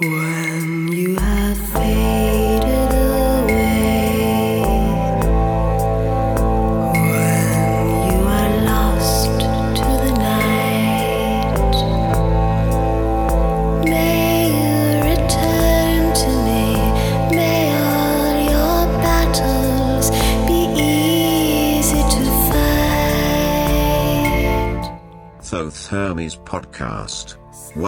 When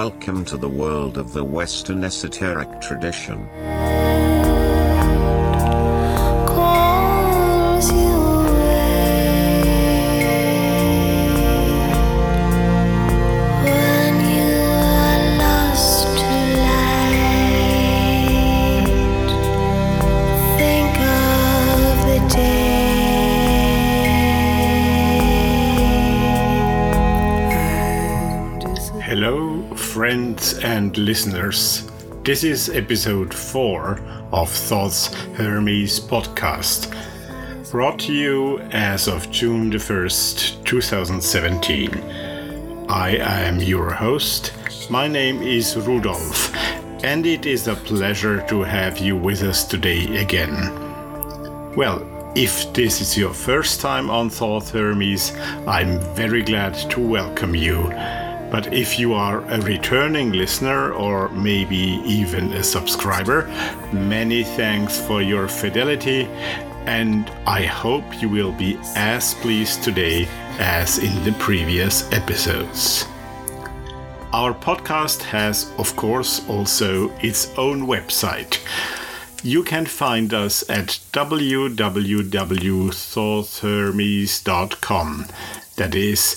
Welcome to the world of the Western esoteric tradition. And listeners. This is episode 4 of Thoth Hermes podcast, brought to you as of June the 1st, 2017. I am your host. My name is Rudolf, and it is a pleasure to have you with us today again. Well, if this is your first time on Thoth Hermes, I'm very glad to welcome you. But if you are a returning listener or maybe even a subscriber, many thanks for your fidelity, and I hope you will be as pleased today as in the previous episodes. Our podcast has, of course, also its own website. You can find us at www.thothermes.com. That is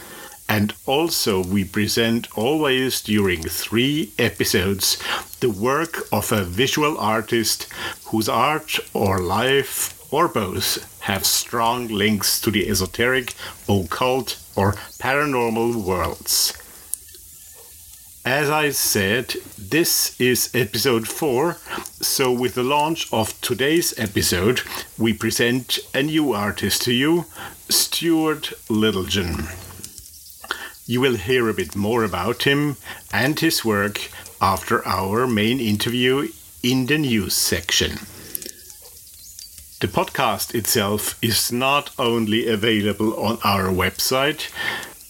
and also we present always during three episodes the work of a visual artist whose art or life or both have strong links to the esoteric, occult, or paranormal worlds. As I said, this is episode 4, so with the launch of today's episode, we present a new artist to you, Stuart Littlejohn. You will hear a bit more about him and his work after our main interview in the news section. The podcast itself is not only available on our website,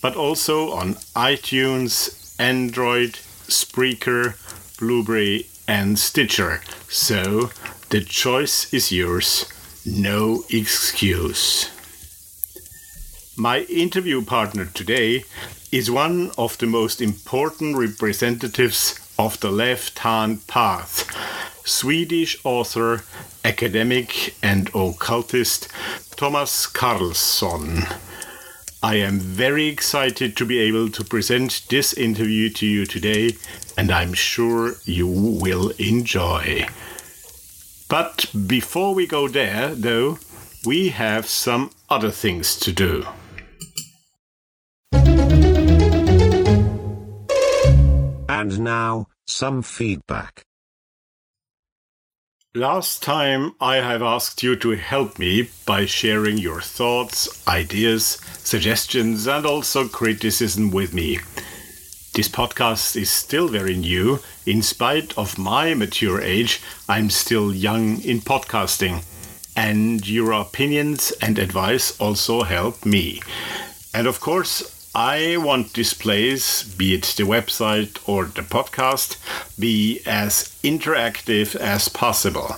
but also on iTunes, Android, Spreaker, Blubrry, and Stitcher. So the choice is yours. No excuse. My interview partner today is one of the most important representatives of the left hand path. Swedish author, academic, and occultist Thomas Karlsson. I am very excited to be able to present this interview to you today, and I'm sure you will enjoy. But before we go there, though, we have some other things to do. And now, some feedback. Last time I have asked you to help me by sharing your thoughts, ideas, suggestions, and also criticism with me. This podcast is still very new. In spite of my mature age, I'm still young in podcasting. And your opinions and advice also help me. And of course, I want displays, be it the website or the podcast, be as interactive as possible.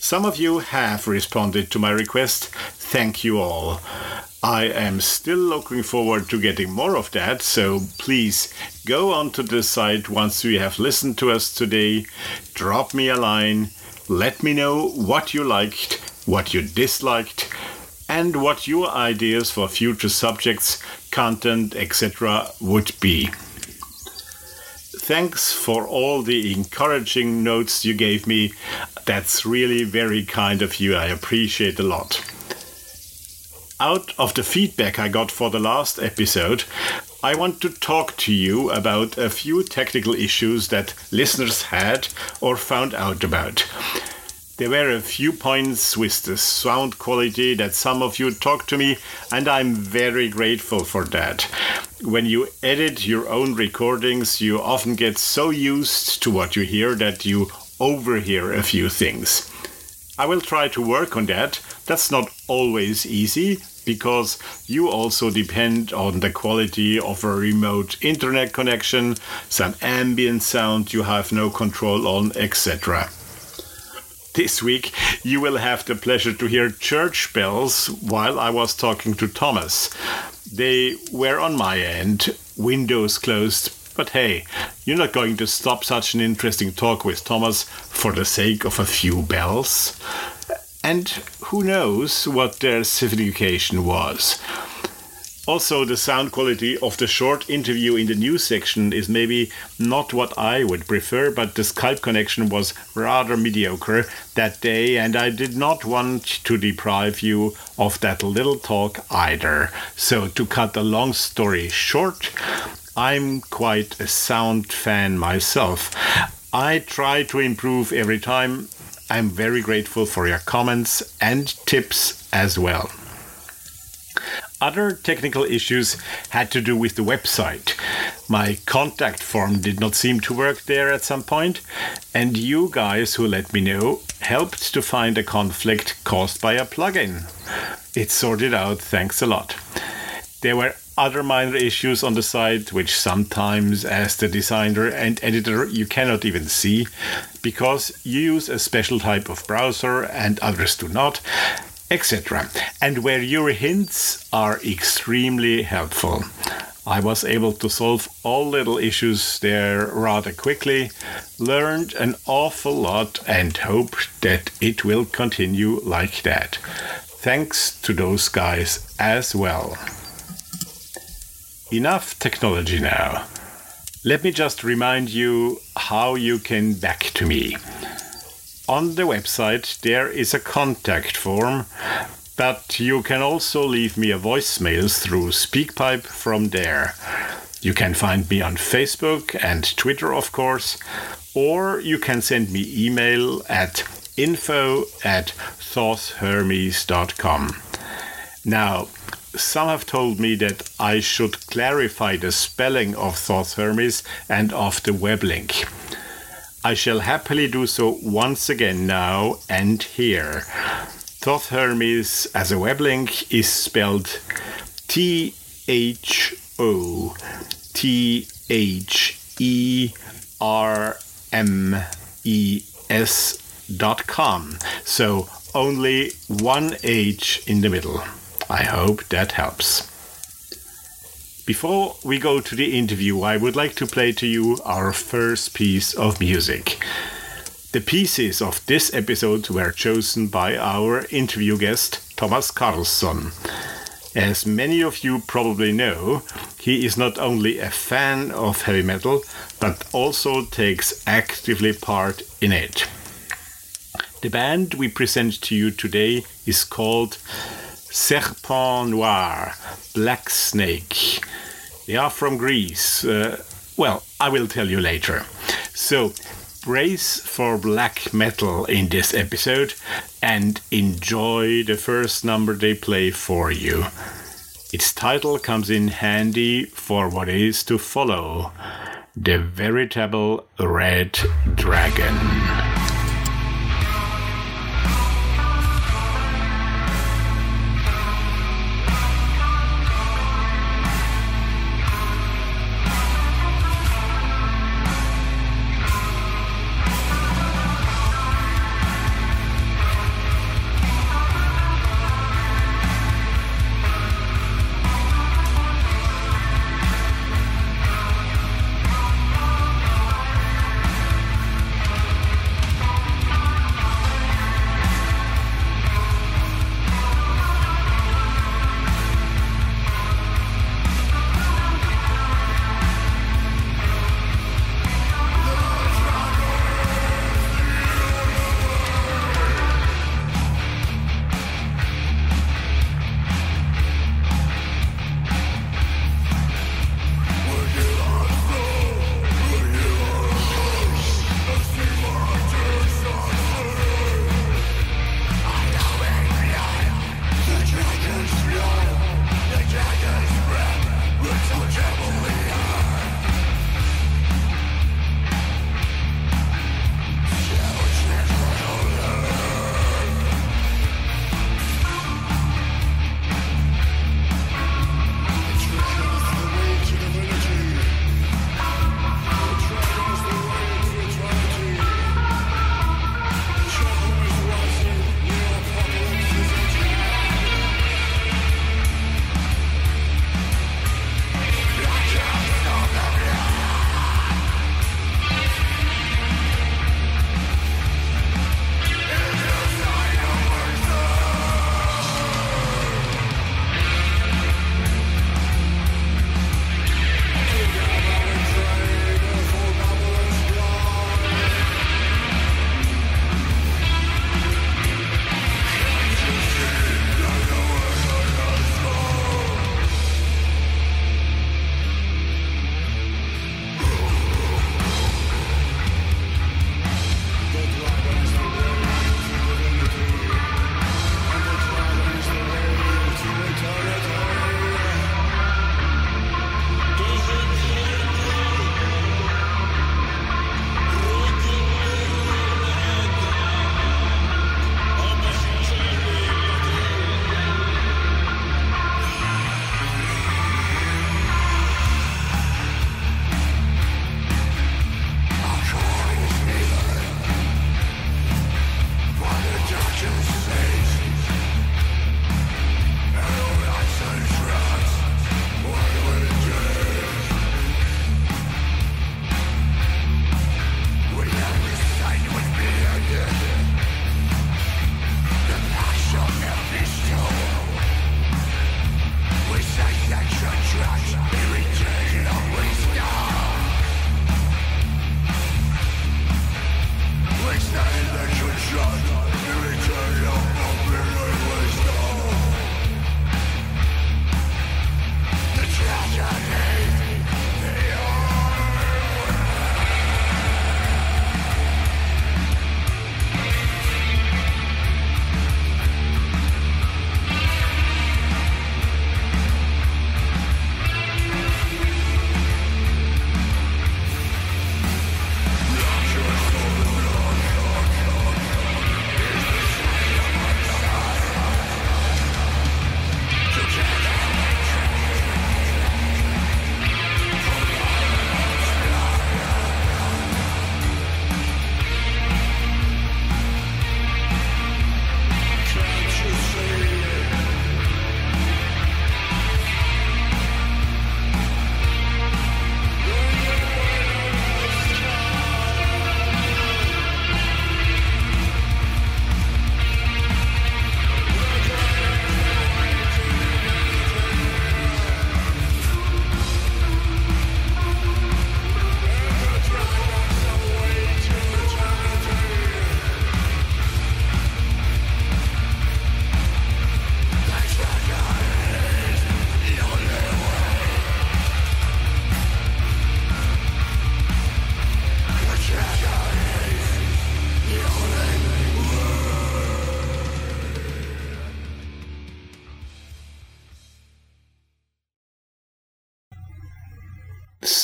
Some of you have responded to my request. Thank you all. I am still looking forward to getting more of that, so please go onto the site once you have listened to us today, drop me a line, let me know what you liked, what you disliked, and what your ideas for future subjects, content, etc. would be. thanks for all the encouraging notes you gave me. That's really very kind of you. I appreciate a lot. Out of the feedback I got for the last episode, I want to talk to you about a few technical issues that listeners had or found out about. There were a few points with the sound quality that some of you talked to me, and I'm very grateful for that. When you edit your own recordings, you often get so used to what you hear that you overhear a few things. I will try to work on that. That's not always easy because you also depend on the quality of a remote internet connection, some ambient sound you have no control on, etc. This week, you will have the pleasure to hear church bells while I was talking to Thomas. They were on my end, windows closed, but hey, you're not going to stop such an interesting talk with Thomas for the sake of a few bells. And who knows what their signification was. Also, the sound quality of the short interview in the news section is maybe not what I would prefer, but the Skype connection was rather mediocre that day, and I did not want to deprive you of that little talk either. So, to cut a long story short, I'm quite a sound fan myself. I try to improve every time. I'm very grateful for your comments and tips as well. Other technical issues had to do with the website. My contact form did not seem to work there at some point, and you guys who let me know helped to find a conflict caused by a plugin. It's sorted out, thanks a lot. There were other minor issues on the site, which sometimes, as the designer and editor, you cannot even see because you use a special type of browser and others do not, etc. And where your hints are extremely helpful. I was able to solve all little issues there rather quickly, learned an awful lot, and hope that it will continue like that. Thanks to those guys as well. Enough technology now. Let me just remind you how you can back to me. On the website, there is a contact form, but you can also leave me a voicemail through SpeakPipe from there. You can find me on Facebook and Twitter, of course, or you can send me email at info at thothermes.com. Now, some have told me that I should clarify the spelling of Thoth Hermes and of the web link. I shall happily do so once again now and here. Thoth Hermes as a web link is spelled T H O T H E R M E S dot com. So only one H in the middle. I hope that helps. Before we go to the interview, I would like to play to you our first piece of music. The pieces of this episode were chosen by our interview guest, Thomas Karlsson. As many of you probably know, he is not only a fan of heavy metal, but also takes actively part in it. The band we present to you today is called Serpent Noir, Black Snake. They are from Greece. Uh, well, I will tell you later. So, brace for black metal in this episode and enjoy the first number they play for you. Its title comes in handy for what is to follow The Veritable Red Dragon.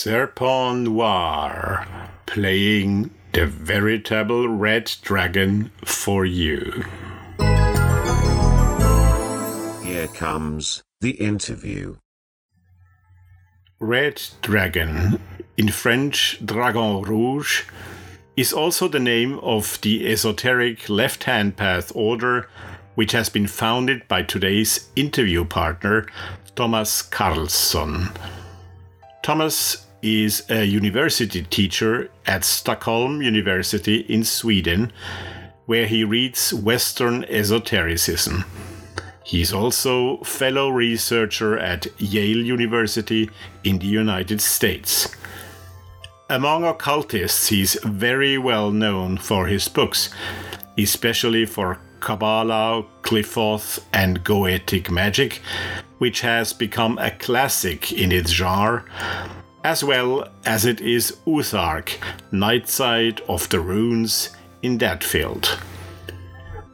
Serpent Noir, playing the veritable red dragon for you. Here comes the interview. Red Dragon, in French Dragon Rouge, is also the name of the esoteric left hand path order, which has been founded by today's interview partner, Thomas Karlsson. Thomas is a university teacher at Stockholm University in Sweden, where he reads Western esotericism. He is also fellow researcher at Yale University in the United States. Among occultists, he's very well known for his books, especially for Kabbalah, Qliphoth, and Goetic magic, which has become a classic in its genre, as well as it is Uthark, Night Side of the Runes, in that field.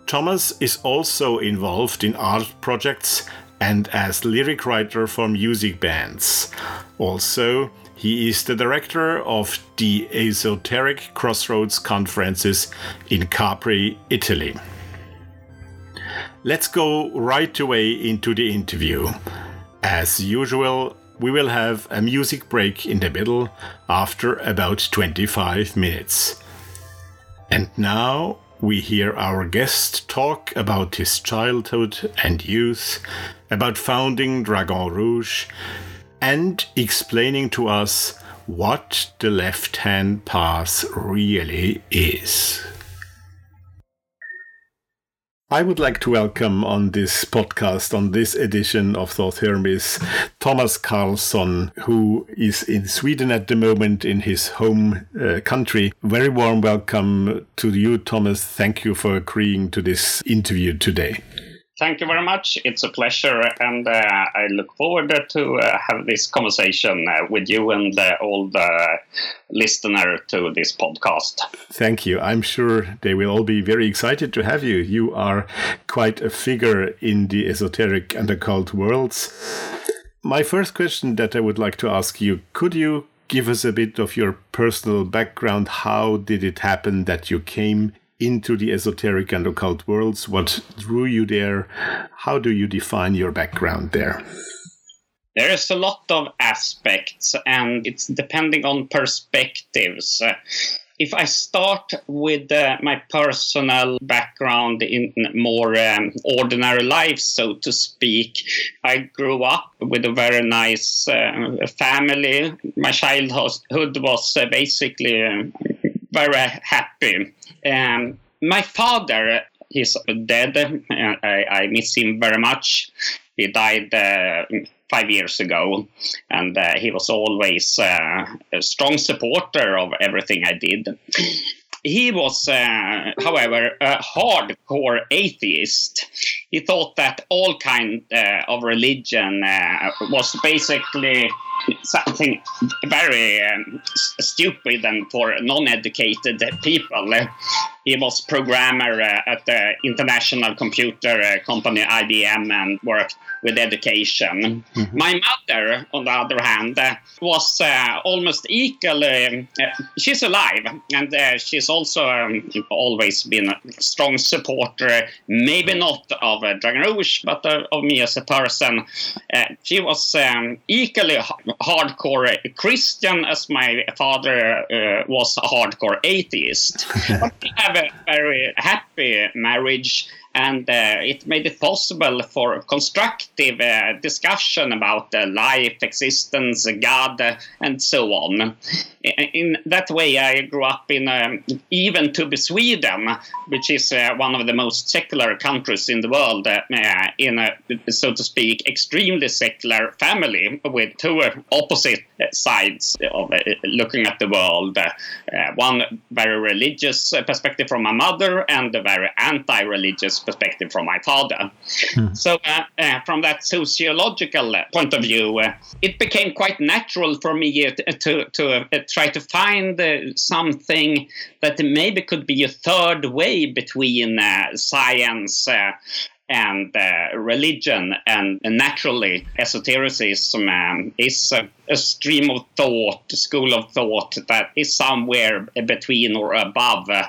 Thomas is also involved in art projects and as lyric writer for music bands. Also, he is the director of the Esoteric Crossroads conferences in Capri, Italy. Let's go right away into the interview. As usual, we will have a music break in the middle after about 25 minutes. And now we hear our guest talk about his childhood and youth, about founding Dragon Rouge, and explaining to us what the left hand path really is. I would like to welcome on this podcast, on this edition of Thoth Hermes, Thomas Karlsson, who is in Sweden at the moment in his home uh, country. Very warm welcome to you, Thomas. Thank you for agreeing to this interview today. Thank you very much. It's a pleasure, and uh, I look forward to uh, have this conversation uh, with you and uh, all the listener to this podcast. Thank you. I'm sure they will all be very excited to have you. You are quite a figure in the esoteric and occult worlds. My first question that I would like to ask you: Could you give us a bit of your personal background? How did it happen that you came into the esoteric and occult worlds? What drew you there? How do you define your background there? There is a lot of aspects, and it's depending on perspectives. If I start with uh, my personal background in more um, ordinary life, so to speak, I grew up with a very nice uh, family. My childhood was uh, basically um, very happy. Um, my father, he's dead. I, I, miss him very much. He died uh, five years ago, and uh, he was always uh, a strong supporter of everything I did. He was, uh, however, a hardcore atheist. He thought that all kind uh, of religion uh, was basically something very um, stupid and for non-educated people. He was programmer uh, at the international computer uh, company IBM and worked with education. Mm-hmm. My mother, on the other hand, uh, was uh, almost equally. Uh, she's alive, and uh, she's also um, always been a strong supporter, maybe not of uh, Dragon Rouge, but of me as a person. she was um, equally hardcore Christian as my father was a hardcore atheist. have a very happy marriage and uh, it made it possible for constructive uh, discussion about uh, life, existence, God, and so on. In that way, I grew up in um, even to be Sweden, which is uh, one of the most secular countries in the world, uh, in a, so to speak, extremely secular family with two opposite sides of uh, looking at the world. one very religious perspective from my mother, and a very anti-religious perspective from my father. Hmm. So, uh, uh, from that sociological point of view, uh, it became quite natural for me to, to, to try to find something that maybe could be a third way between science and uh, religion and naturally esotericism um, is a, a, stream of thought, a school of thought that is somewhere between or above uh,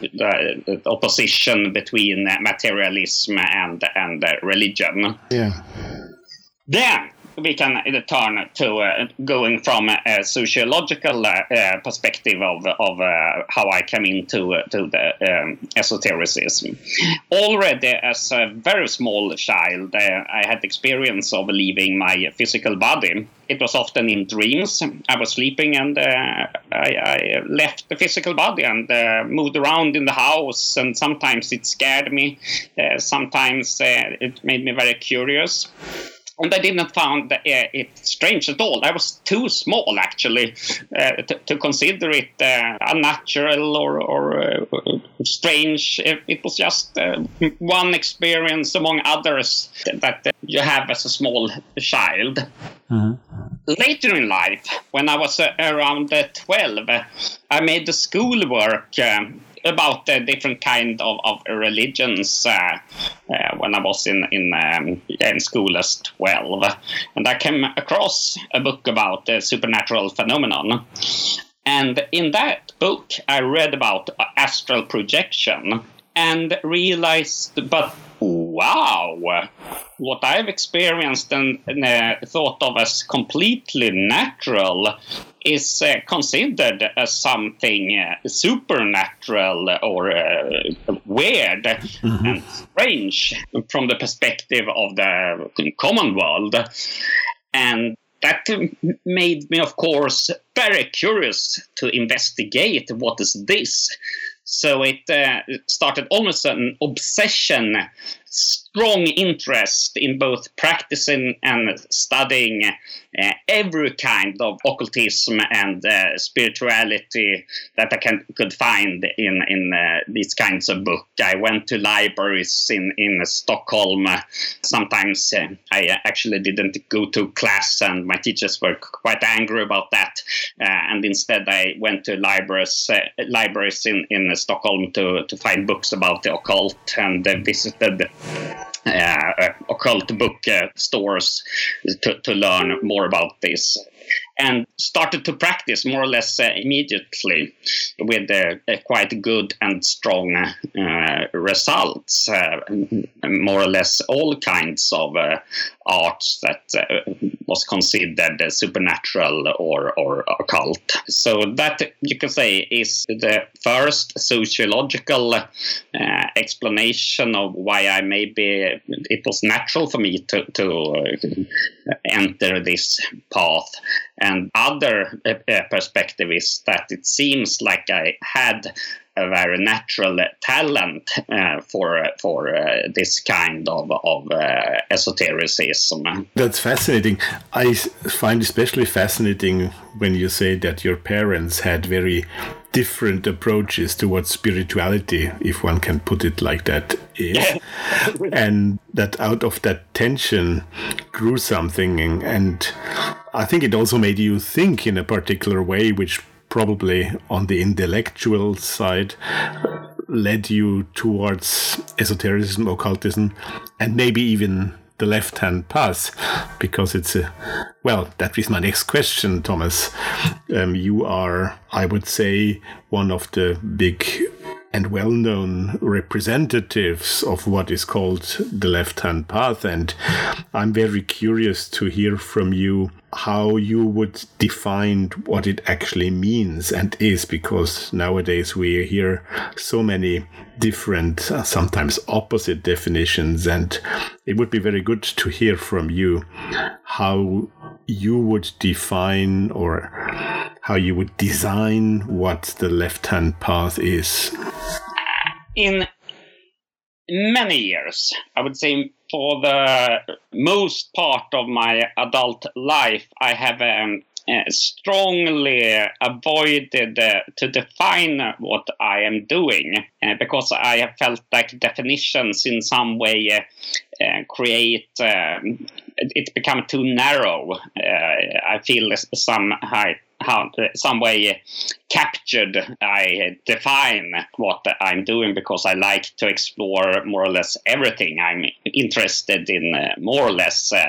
the, the, opposition between materialism and and religion. Yeah. Then we can turn to uh, going from a sociological uh, uh, perspective of, of uh, how I came into uh, to the um, esotericism. Already as a very small child, uh, I had experience of leaving my physical body. It was often in dreams. I was sleeping and I, I, left the physical body and moved around in the house. And sometimes it scared me. sometimes it made me very curious and I didn't find uh, it strange at all. I was too small, actually, uh, to, to, consider it uh, unnatural or, or uh, strange. It, it, was just uh, one experience among others that you have as a small child. Mm-hmm. Later in life, when I was uh, around 12, I made the schoolwork about the different kind of, of religions uh, uh, when I was in in, um, in school as 12. And I came across a book about the supernatural phenomenon. And in that book, I read about astral projection and realized, but wow, what I've experienced and uh, thought of as completely natural is uh, considered as something uh, supernatural or uh, weird mm-hmm. and strange from the perspective of the common world. And that made me, of course, very curious to investigate what is this. So it uh, started almost an obsession strong interest in both practicing and studying uh, every kind of occultism and uh, spirituality that I can, could find in in uh, these kinds of books. I went to libraries in in Stockholm. Sometimes uh, I actually didn't go to class, and my teachers were quite angry about that. Uh, and instead, I went to libraries uh, libraries in in Stockholm to to find books about the occult and visited uh, occult book uh, stores to, to learn more about this and started to practice more or less uh, immediately with uh, quite good and strong uh, results. Uh, more or less all kinds of uh, arts that uh, was considered supernatural or, or occult. So that you can say is the first sociological explanation of why I maybe it was natural for me to, to enter this path. And other uh, uh, perspective is that it seems like I had a very natural talent uh, for for uh, this kind of of uh, esotericism. That's fascinating. I find especially fascinating when you say that your parents had very different approaches towards spirituality, if one can put it like that, is. and that out of that tension grew something. And I think it also made you think in a particular way, which probably on the intellectual side led you towards esotericism, occultism, and maybe even the left hand pass because it's a well that is my next question thomas. Um, you are i would say one of the big and well known representatives of what is called the left hand path. And I'm very curious to hear from you how you would define what it actually means and is, because nowadays we hear so many different, uh, sometimes opposite definitions. And it would be very good to hear from you how you would define or how you would design what the left hand path is? In many years, I would say for the most part of my adult life, I have um, uh, strongly avoided uh, to define what I am doing uh, because I have felt like definitions in some way uh, uh, create um, it become too narrow. Uh, I feel some how some way captured I define what I'm doing because I like to explore more or less everything. I'm interested in uh, more or less uh,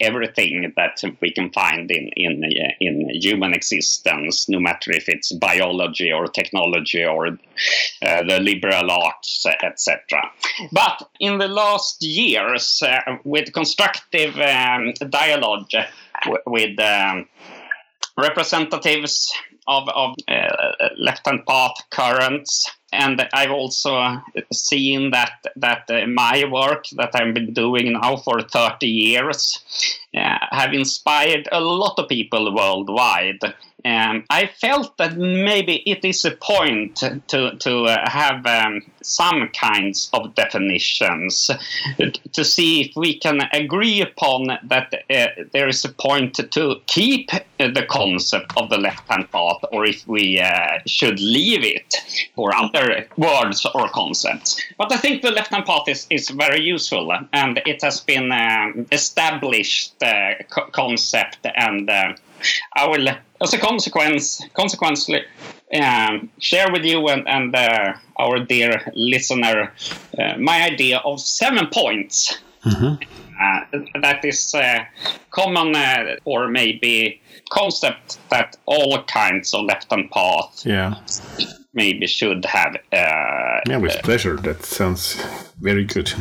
everything that we can find in in uh, in human existence, no matter if it's biology or technology or uh, the liberal arts, etc. But in the last years, uh, with constructive um, dialogue with um, representatives of, of uh, left-hand path currents. And I've also seen that that uh, my work that I've been doing now for 30 years uh, have inspired a lot of people worldwide. Um, I felt that maybe it is a point to to uh, have um, some kinds of definitions to see if we can agree upon that uh, there is a point to keep the concept of the left-hand path, or if we uh, should leave it for other words or concepts. But I think the left-hand path is, is very useful, and it has been um, established uh, co- concept and. Uh, I will, as a consequence, consequently, um, share with you and, and uh, our dear listener uh, my idea of seven points. Uh, that is uh, common uh, or maybe concept that all kinds of left-hand path Yeah. Maybe should have. Uh, Yeah, with pleasure. That sounds very good.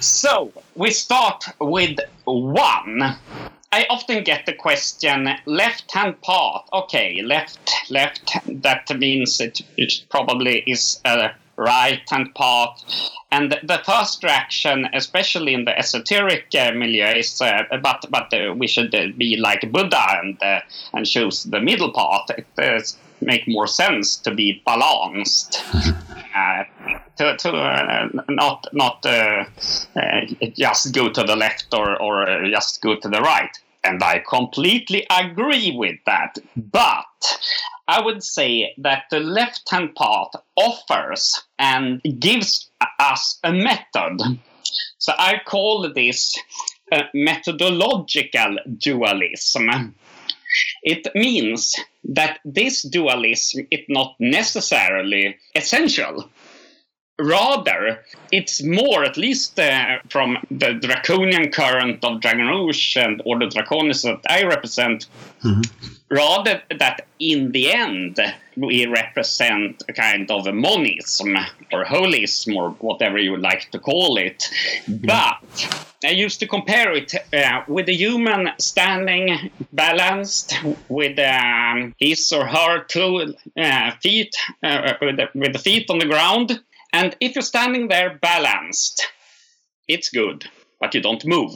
So we start with one. I often get the question left hand path. Okay, left, left, that means it, it probably is a right hand path. And the first reaction, especially in the esoteric uh, milieu, is uh, but, but uh, we should uh, be like Buddha and, uh, and choose the middle path. It make more sense to be balanced. Uh, to, to uh, not not uh, uh, just go to the left or, or uh, just go to the right. And I completely agree with that. But I would say that the left hand path offers and gives us a method. So I call this methodological dualism. It means that this dualism is not necessarily essential. Rather, it's more, at least uh, from the draconian current of Dragon Rouge and Order Draconis that I represent, rather that in the end we represent a kind of a monism or holism or whatever you would like to call it. But I used to compare it uh, with a human standing balanced with um, his or her two uh, feet, uh, with, the, with the feet on the ground. And if you're standing there balanced, it's good, but you don't move.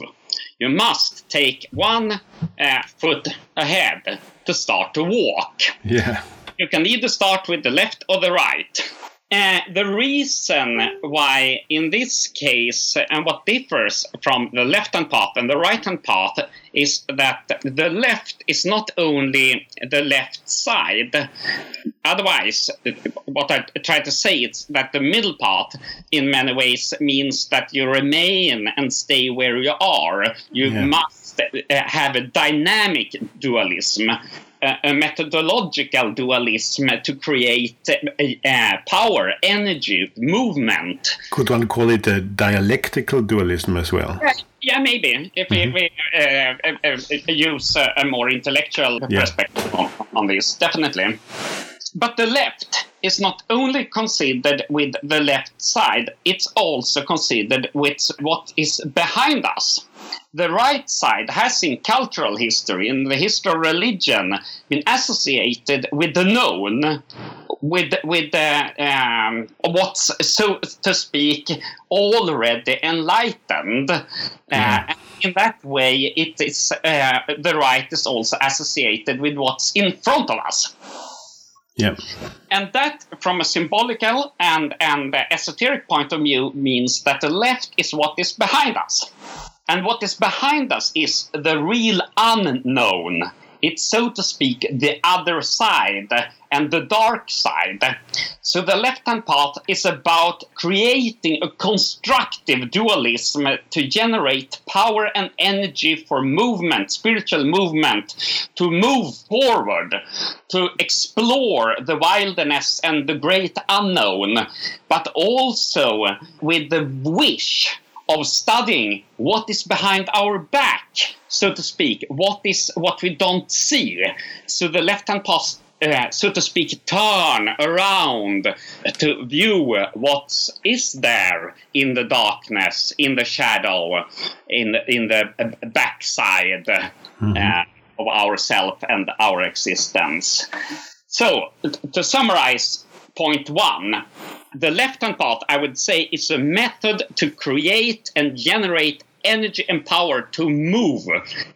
You must take one uh, foot ahead to start to walk. Yeah. You can either start with the left or the right. Uh, the reason why, in this case, and what differs from the left hand path and the right hand path is that the left is not only the left side. Otherwise, what I try to say is that the middle path, in many ways, means that you remain and stay where you are. You Yeah. must uh, have a dynamic dualism a methodological dualism to create uh, uh, power, energy, movement. Could one call it a dialectical dualism as well? Yeah, maybe if we, we uh, uh, uh, use a, a more intellectual Yeah. perspective on, on this, definitely. But the left is not only considered with the left side, it's also considered with what is behind us. The right side has, in cultural history, in the history of religion, been associated with the known, with with the um, what's so to speak already enlightened. Uh, in that way, it is uh, the right is also associated with what's in front of us. Yeah. And that, from a symbolical and, and esoteric point of view, means that the left is what is behind us. And what is behind us is the real unknown. It's, so to speak, the other side and the dark side. So the left hand path is about creating a constructive dualism to generate power and energy for movement, spiritual movement, to move forward, to explore the wilderness and the great unknown, but also with the wish of studying what is behind our back, so to speak, what is what we don't see. So the left hand path uh, so to speak, turn around to view what is there in the darkness, in the shadow, in in the backside uh, of ourself and our existence. So, to summarize point one, the left hand path, I would say, is a method to create and generate energy and power to move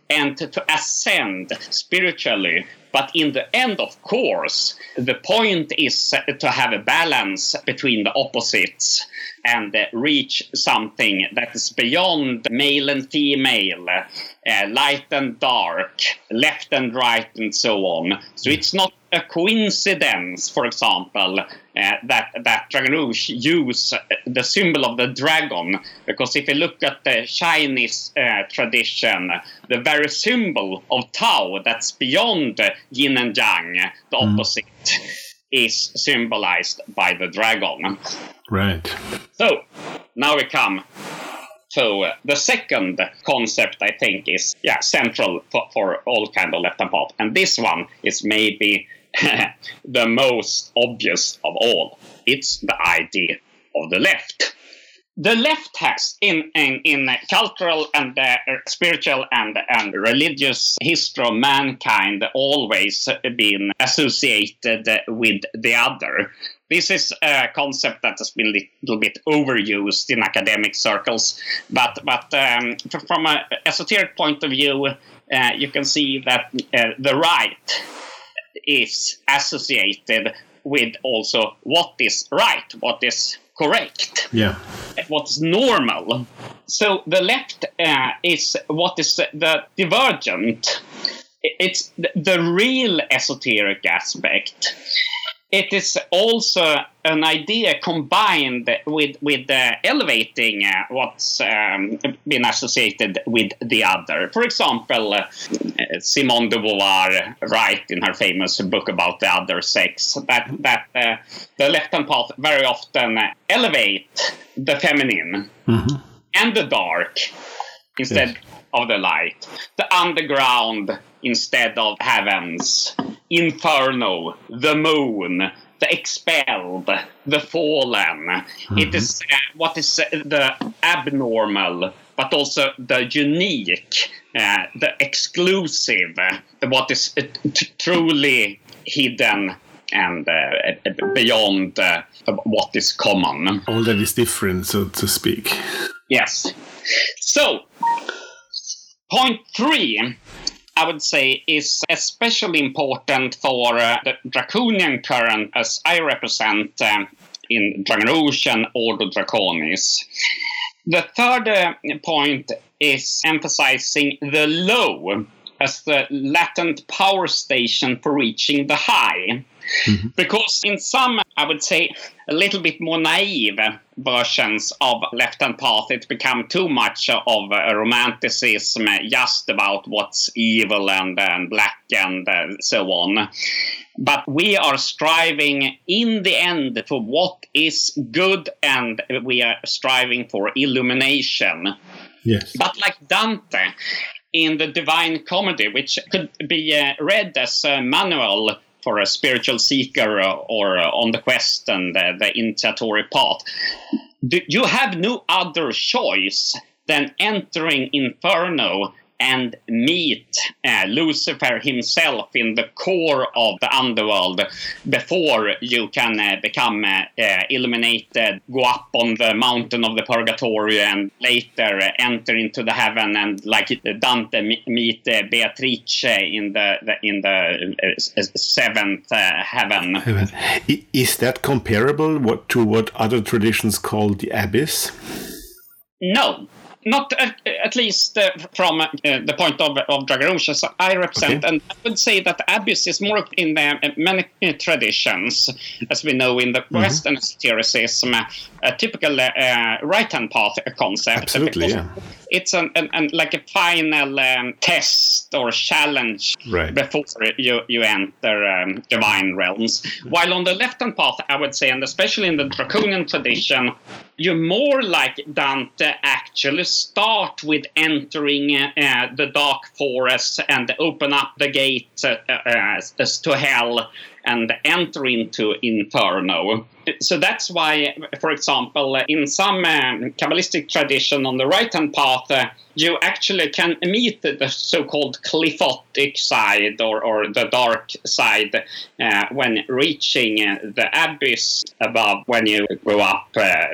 and to, to ascend spiritually but in the end, of course, the point is to have a balance between the opposites and reach something that is beyond male and female, uh, light and dark, left and right, and so on. So it's not a coincidence, for example, uh, that that Dragon Rouge use the symbol of the dragon, because if you look at the Chinese uh, tradition, the very symbol of Tao that's beyond Yin and Yang, the opposite, is symbolized by the dragon. Right. So now we come to uh, the second concept. I think is yeah central for, for all kind of left hand path, and this one is maybe the most obvious of all. It's the idea of the left. The left has, in in, in cultural and uh, spiritual and and religious history of mankind, always been associated with the other. This is a concept that has been a little bit overused in academic circles, but but um, from an esoteric point of view, uh, you can see that uh, the right is associated with also what is right, what is correct, Yeah. what's normal. So the left uh, is what is the divergent. It's the, the real esoteric aspect. It is also an idea combined with with uh, elevating uh, what's um, been associated with the other. For example, uh, Simone de Beauvoir writes in her famous book about the other sex that that uh, the left-hand path very often elevate the feminine and the dark instead Yes. of the light, the underground instead of heavens, inferno, the moon, the expelled, the fallen. It is uh, what is uh, the abnormal, but also the unique, uh, the exclusive, what is uh, t- truly hidden and uh, beyond uh, what is common. All that is different, so to speak. Yes. So, point three, I would say, is especially important for uh, the draconian current as I represent uh, in Dragon Rouge and Ordo Draconis. The third uh, point is emphasizing the low as the latent power station for reaching the high. Because in some, I would say, a little bit more naive versions of Left Hand Path, it become too much of a romanticism just about what's evil and, and black and uh, so on. But we are striving in the end for what is good and we are striving for illumination. Yes. But like Dante in the Divine Comedy, which could be uh, read as a manual for a spiritual seeker or uh, on the quest and uh, the initiatory path, you have no other choice than entering Inferno and meet uh, Lucifer himself in the core of the underworld before you can uh, become uh, illuminated, go up on the mountain of the purgatory, and later enter into the heaven and, like Dante, meet Beatrice in the, the in the seventh heaven. Is that comparable what, to what other traditions call the abyss? No, not at, at least uh, from uh, the point of, of Rouge I represent. Okay. And I would say that Abyss is more in the many traditions, as we know in the Mm-hmm. Western esotericism, a typical uh, right-hand path concept. Absolutely, yeah. It's an, an, an, like a final um, test or challenge Right. before you, you enter um, divine realms. While on the left-hand path, I would say, and especially in the Draconian tradition, you more like Dante actually start with entering uh, the dark forest and open up the gate uh, uh, to hell and enter into inferno. So that's why, for example, in some um, Kabbalistic tradition on the right-hand path, uh, you actually can meet the so-called qliphothic side or, or the dark side uh, when reaching uh, the abyss above when you go up uh,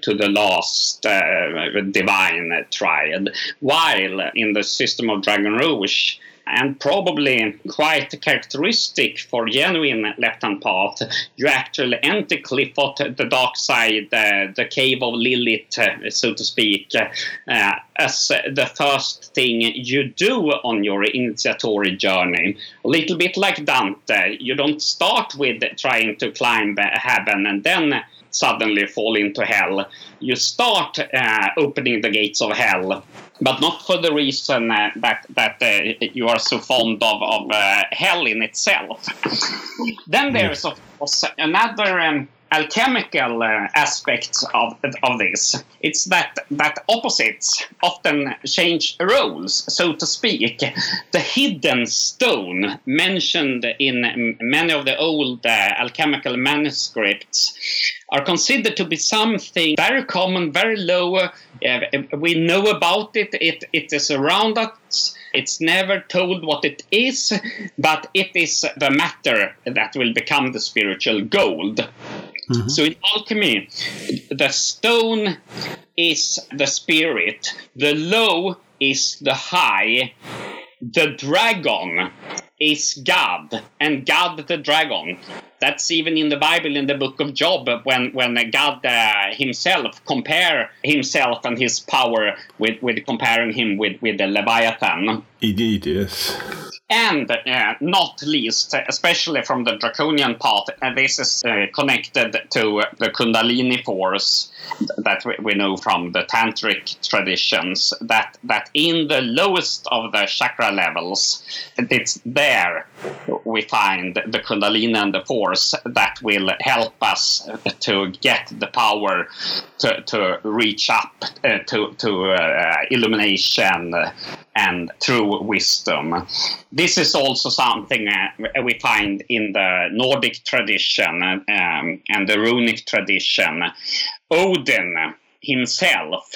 to the last uh, divine triad. While in the system of Dragon Rouge, and probably quite characteristic for genuine left-hand path, you actually enter Qliphoth, the dark side, uh, the cave of Lilith, uh, so to speak, uh, as the first thing you do on your initiatory journey. A little bit like Dante, you don't start with trying to climb heaven and then suddenly fall into hell. You start uh, opening the gates of hell, but not for the reason uh, that that uh, you are so fond of of uh, hell in itself. then there's of course another. Um, alchemical uh, aspects of, of this. It's that that opposites often change roles, so to speak. The hidden stone mentioned in many of the old uh, alchemical manuscripts are considered to be something very common, very low. We know about it. It it is around us. It's never told what it is, but it is the matter that will become the spiritual gold. Mm-hmm. So in alchemy, the stone is the spirit, the low is the high, the dragon is God, and God the dragon. That's even in the Bible, in the book of Job, when when God uh, himself compare himself and his power with, with comparing him with with the Leviathan. Indeed, yes. And uh, not least, especially from the draconian part, uh, this is uh, connected to the Kundalini force that we, we know from the tantric traditions. That that in the lowest of the chakra levels, it's there we find the Kundalini and the force that will help us to get the power to, to reach up uh, to to uh, illumination and wisdom. This is also something uh, we find in the Nordic tradition um, and the runic tradition. Odin himself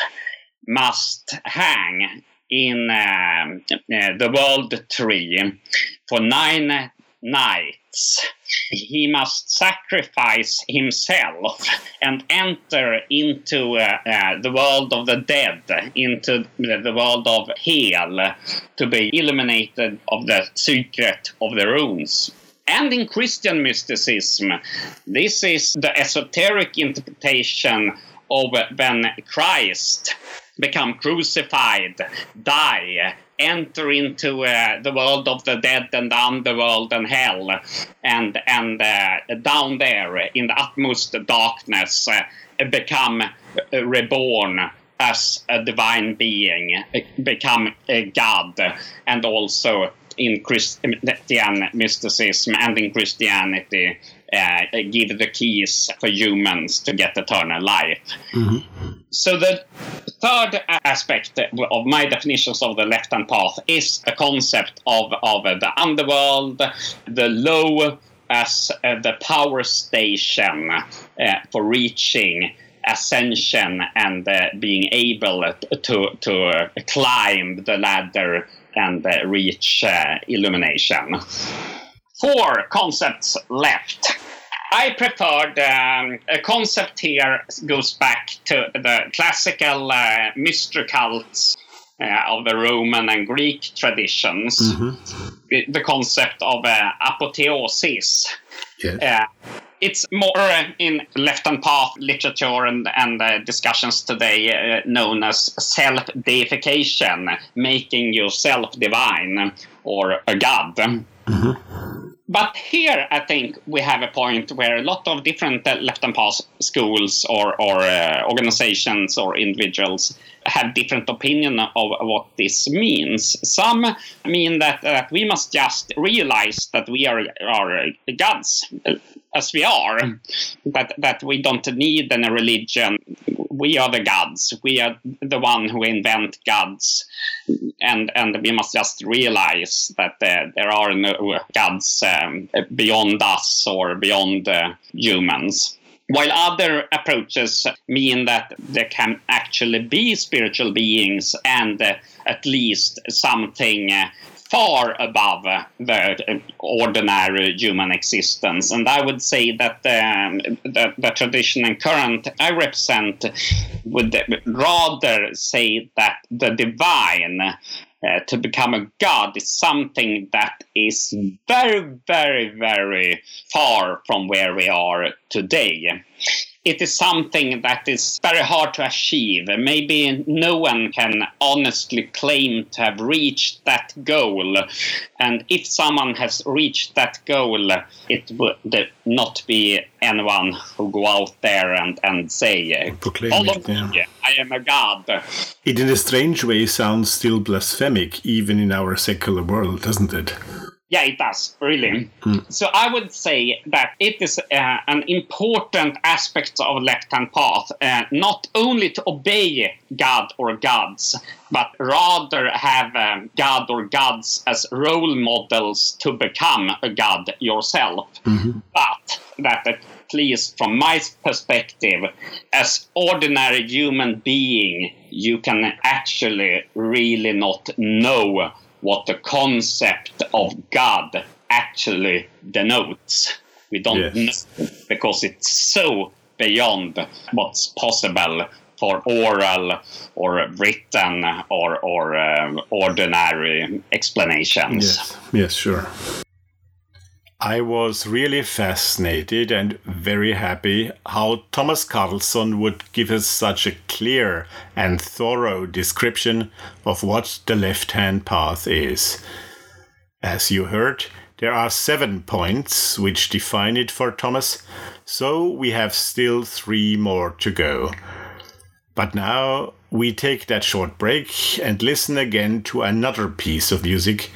must hang in um, uh, the world tree for nine nights. He must sacrifice himself and enter into uh, uh, the world of the dead, into the, the world of Hel, to be illuminated of the secret of the runes. And in Christian mysticism, this is the esoteric interpretation of when Christ become crucified, die, enter into uh, the world of the dead and the underworld and hell, and and uh, down there in the utmost darkness, uh, become uh, reborn as a divine being, become a god, and also in Christian mysticism and in Christianity, uh, give the keys for humans to get eternal life. Mm -hmm. So the third aspect of my definitions of the left-hand path is the concept of, of the underworld, the low as uh, the power station uh, for reaching ascension and uh, being able to, to uh, climb the ladder and uh, reach uh, illumination. Four concepts left. I preferred um, a concept here goes back to the classical uh, mystery cults uh, of the Roman and Greek traditions. The, the concept of uh, apotheosis. Yes. Uh, it's more in left hand path literature and, and uh, discussions today uh, known as self deification, making yourself divine or a god. But here, I think we have a point where a lot of different uh, left and path schools or, or uh, organizations or individuals have different opinion of, what this means. Some mean that, we must just realize that we are, are gods as we are, that, that we don't need any religion. We are the gods. We are the one who invent gods. And, and we must just realize that uh, there are no gods um, beyond us or beyond uh, humans. While other approaches mean that there can actually be spiritual beings and uh, at least something uh, far above uh, the ordinary human existence. And I would say that um, the, the tradition and current I represent would rather say that the divine uh, to become a god is something that is very, very, very far from where we are today. It is something that is very hard to achieve. Maybe no one can honestly claim to have reached that goal. And if someone has reached that goal, it would not be anyone who go out there and, and say, Proclaim "Follow it, yeah. I am a god. It, in a strange way, sounds still blasphemic, even in our secular world, doesn't it? Yeah, it does, really. So I would say that it is uh, an important aspect of left hand path, uh, not only to obey God or gods, but rather have um, God or gods as role models to become a god yourself. But that at least from my perspective, as ordinary human being, you can actually really not know what the concept of God actually denotes. We don't Yes. know because it's so beyond what's possible for oral or written or, or um, ordinary explanations. Yes, yes, sure. I was really fascinated and very happy how Thomas Karlsson would give us such a clear and thorough description of what the left hand path is. As you heard, there are seven points which define it for Thomas, so we have still three more to go. But now we take that short break and listen again to another piece of music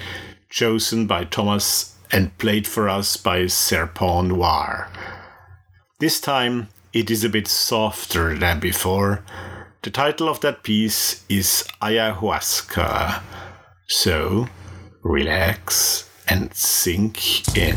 chosen by Thomas and played for us by Serpent Noir. This time it is a bit softer than before. The title of that piece is Ayahuasca. So relax and sink in.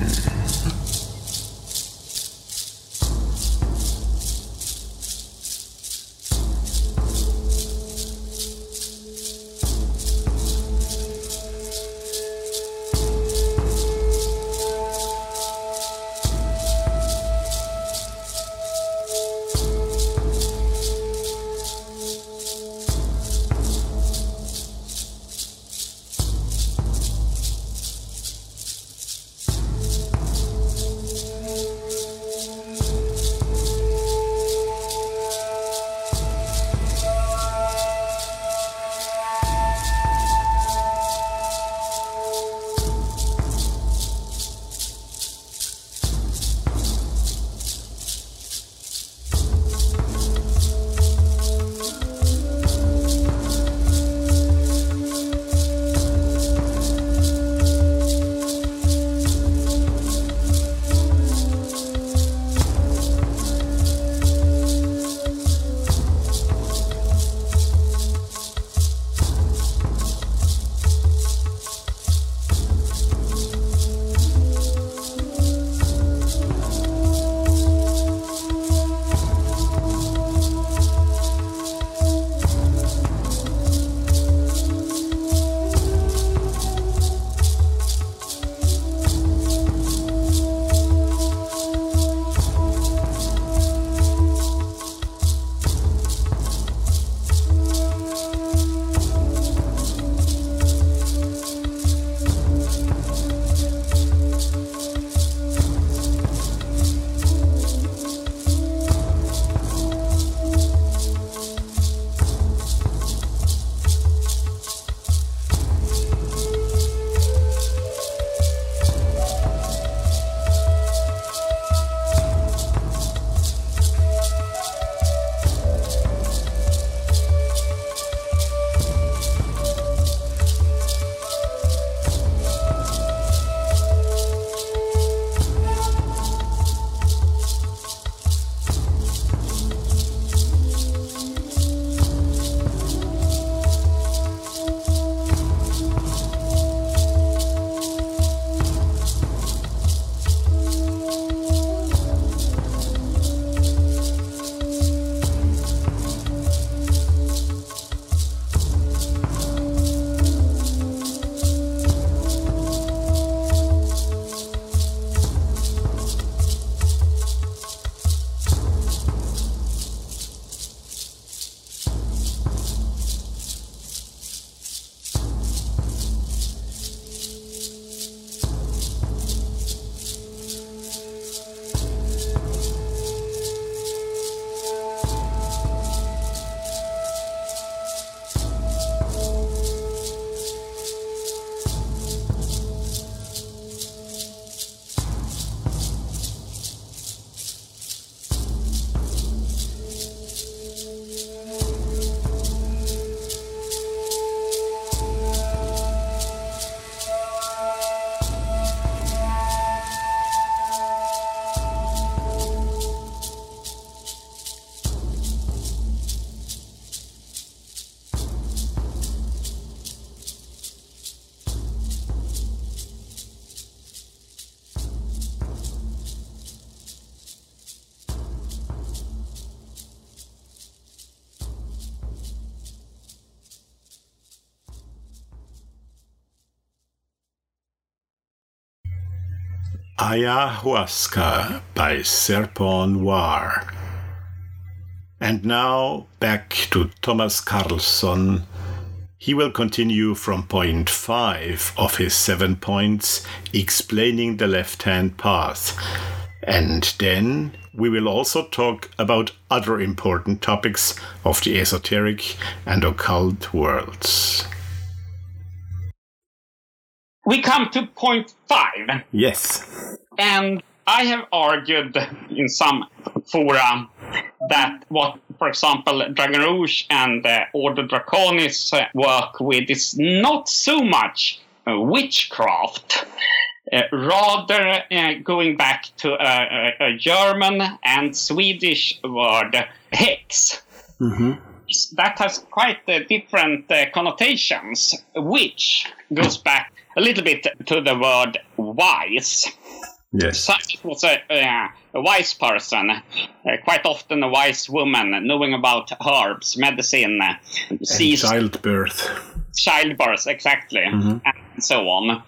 Ayahuasca by Serpent Noir. And now back to Thomas Karlsson. He will continue from point five of his seven points, explaining the left hand path. And then we will also talk about other important topics of the esoteric and occult worlds. We come to point five. Yes. And I have argued in some fora that what, for example, Dragon Rouge and uh, Ordo Draconis uh, work with is not so much uh, witchcraft. Uh, rather, uh, going back to a, a, a, German and Swedish word, hex. Mm-hmm. That has quite uh, different connotations, which goes back a little bit to the word wise. Yes. Such was a, uh, a wise person, uh, quite often a wise woman, knowing about herbs, medicine, uh, seas, childbirth. Childbirth, exactly, mm-hmm. and so on.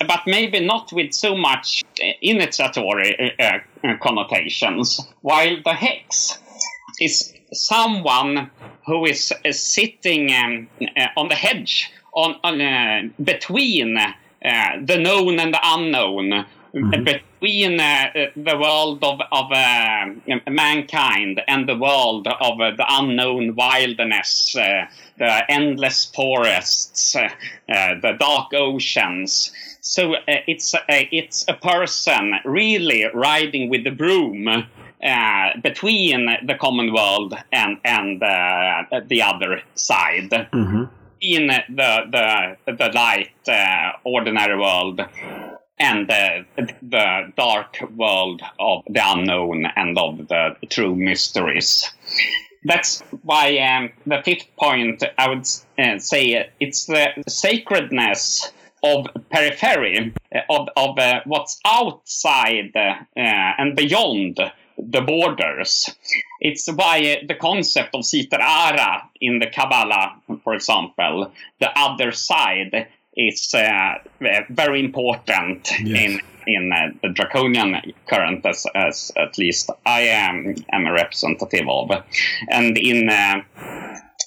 But maybe not with so much initiatory uh, uh, connotations. While the hex is someone who is uh, sitting um, on the hedge on, on between the known and the unknown mm-hmm. between uh, the world of, of uh, mankind and the world of uh, the unknown wilderness, uh, the endless forests, uh, uh, the dark oceans. So it's it's a person really riding with the broom between the common world and and the other side. Mm-hmm in the the the light uh, ordinary world and the, the dark world of the unknown and of the true mysteries. That's why um, the fifth point I would uh, say it's the sacredness of periphery, uh, of, of uh, what's outside uh, and beyond the borders. It's why the concept of Sitra Ahra in the Kabbalah, for example, the other side, is uh, very important yes. in in uh, the draconian current, as, as at least I am am a representative of, and in uh,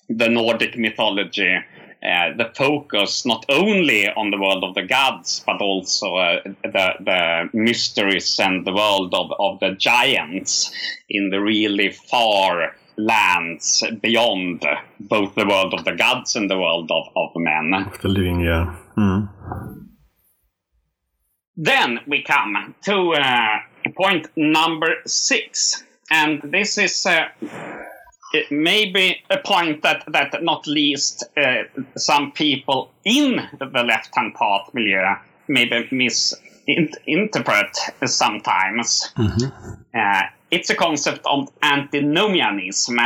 the Nordic mythology. Uh, the focus not only on the world of the gods, but also uh, the, the mysteries and the world of, of the giants in the really far lands beyond both the world of the gods and the world of, of men. Of the living, yeah. Mm. Then we come to uh, point number six, and this is uh, maybe a point that, that not least uh, some people in the left-hand path milieu maybe misinterpret sometimes. Mm-hmm. Uh, it's a concept of antinomianism,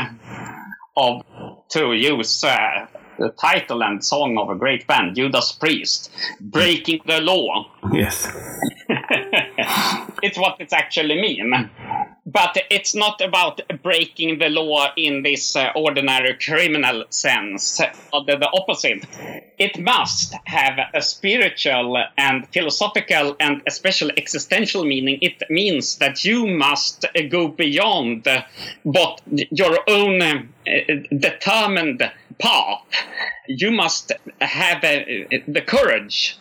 of to use uh, the title and song of a great band, Judas Priest, breaking the law. Yes. it's what it actually means but it's not about breaking the law in this uh, ordinary criminal sense. The, the, opposite. It must have a spiritual and philosophical and especially existential meaning. It means that you must uh, go beyond what your own uh, determined path. You must have uh, the courage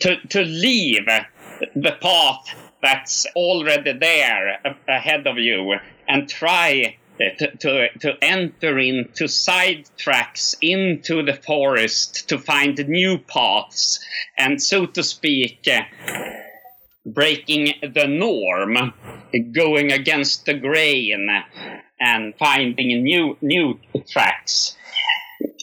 to, to leave the path that's already there ahead of you and try eh, to, to, to enter into side tracks into the forest to find new paths and so to speak eh, breaking the norm going against the grain and finding new new tracks.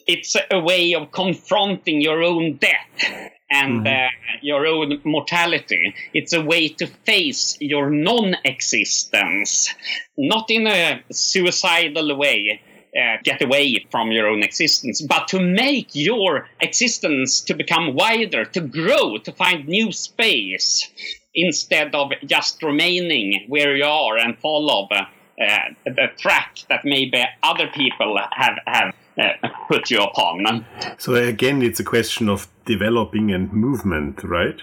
It's a way of confronting your own death and mm. uh, your own mortality. It's a way to face your non existence, not in a suicidal way. Uh, get away from your own existence, but to make your existence to become wider, to grow, to find new space, instead of just remaining where you are and follow uh, the track that maybe other people have have put you upon. So again, it's a question of developing and movement, right?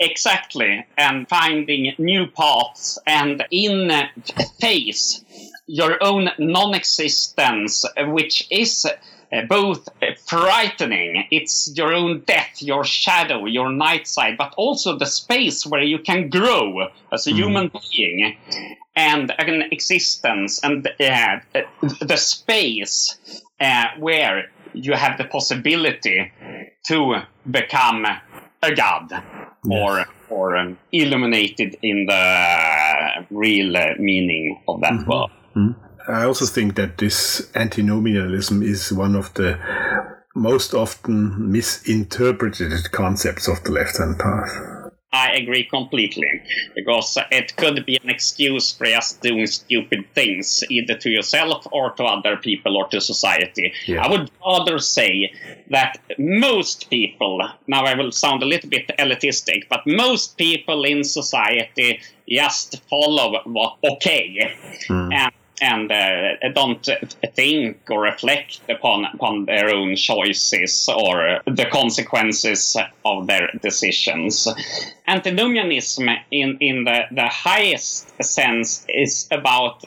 Exactly, and finding new paths and in face your own non-existence, which is uh, both uh, frightening. It's your own death, your shadow, your night side, but also the space where you can grow as a human being, and an existence, and uh, the space uh, where you have the possibility to become a god or or um, illuminated in the real uh, meaning of that word. I also think that this antinomianism is one of the most often misinterpreted concepts of the left hand path. I agree completely because it could be an excuse for just doing stupid things, either to yourself or to other people or to society. Yeah. I would rather say that most people, now I will sound a little bit elitistic, but most people in society just follow what okay hmm. and and uh, don't think or reflect upon upon their own choices or the consequences of their decisions. Antinomianism, in in the, the highest sense, is about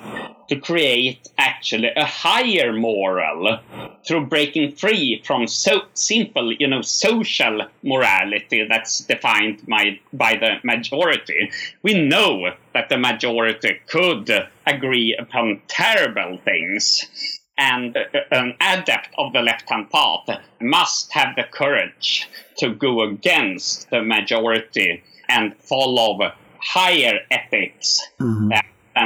to create actually a higher moral through breaking free from so simple, you know, social morality that's defined by, by the majority. We know that the majority could agree upon terrible things. And uh, an adept of the left hand path must have the courage to go against the majority and follow higher ethics than,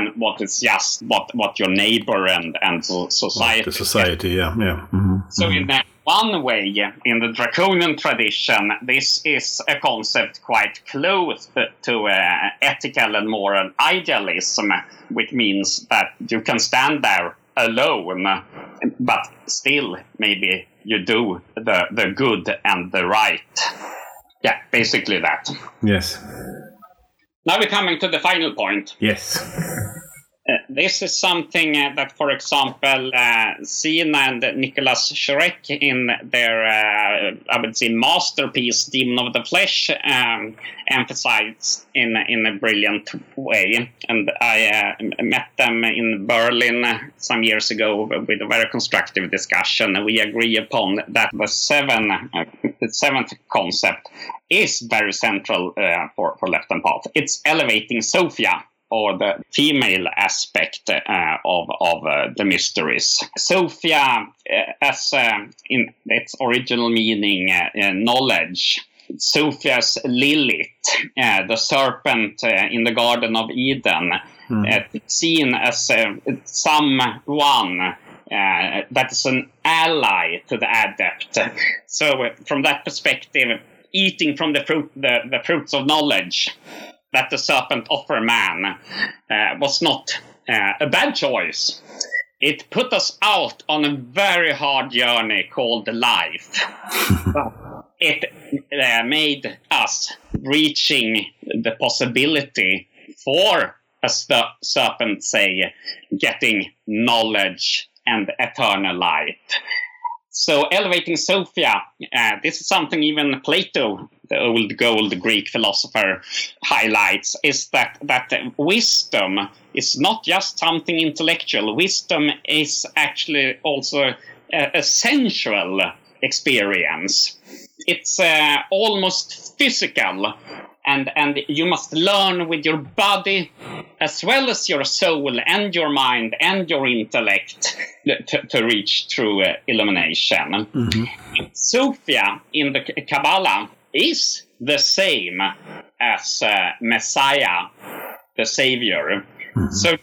than what is just what, what your neighbor and, and so- society The society, yeah, yeah. mhm. so in that one way, in the draconian tradition, this is a concept quite close to, to uh, ethical and moral idealism, which means that you can stand there alone, but still maybe you do the, the good and the right. Yeah, basically that. Yes, Now we're coming to the final point. yes. Uh, this is something uh, that, for example, uh, Zeena and Nikolas Schreck in their, uh, I would say, masterpiece, Demon of the Flesh, um, emphasized in, in a brilliant way. And I uh, met them in Berlin some years ago with a very constructive discussion. We agree upon that the, seven, uh, the seventh concept is very central for, for Left and Path. It's elevating Sophia or the female aspect uh, of of uh, the mysteries. Sophia, uh, as in its original meaning, knowledge. Sophia's Lilith, the serpent in the Garden of Eden, uh, seen as someone uh, that is an ally to the adept. So, uh, from that perspective, eating from the fruit, the, the fruits of knowledge that the serpent offered man uh, was not uh, a bad choice. It put us out on a very hard journey called life. it uh, made us reaching the possibility for, as the serpent say, getting knowledge and eternal life. So elevating Sophia, uh, this is something even Plato, the old gold Greek philosopher, highlights, is that that wisdom is not just something intellectual. Wisdom is actually also a, a sensual experience. It's uh, almost physical, and and you must learn with your body as well as your soul and your mind and your intellect to, to reach true uh, illumination. Sophia in the Kabbalah is the same as uh, Messiah, the Savior. So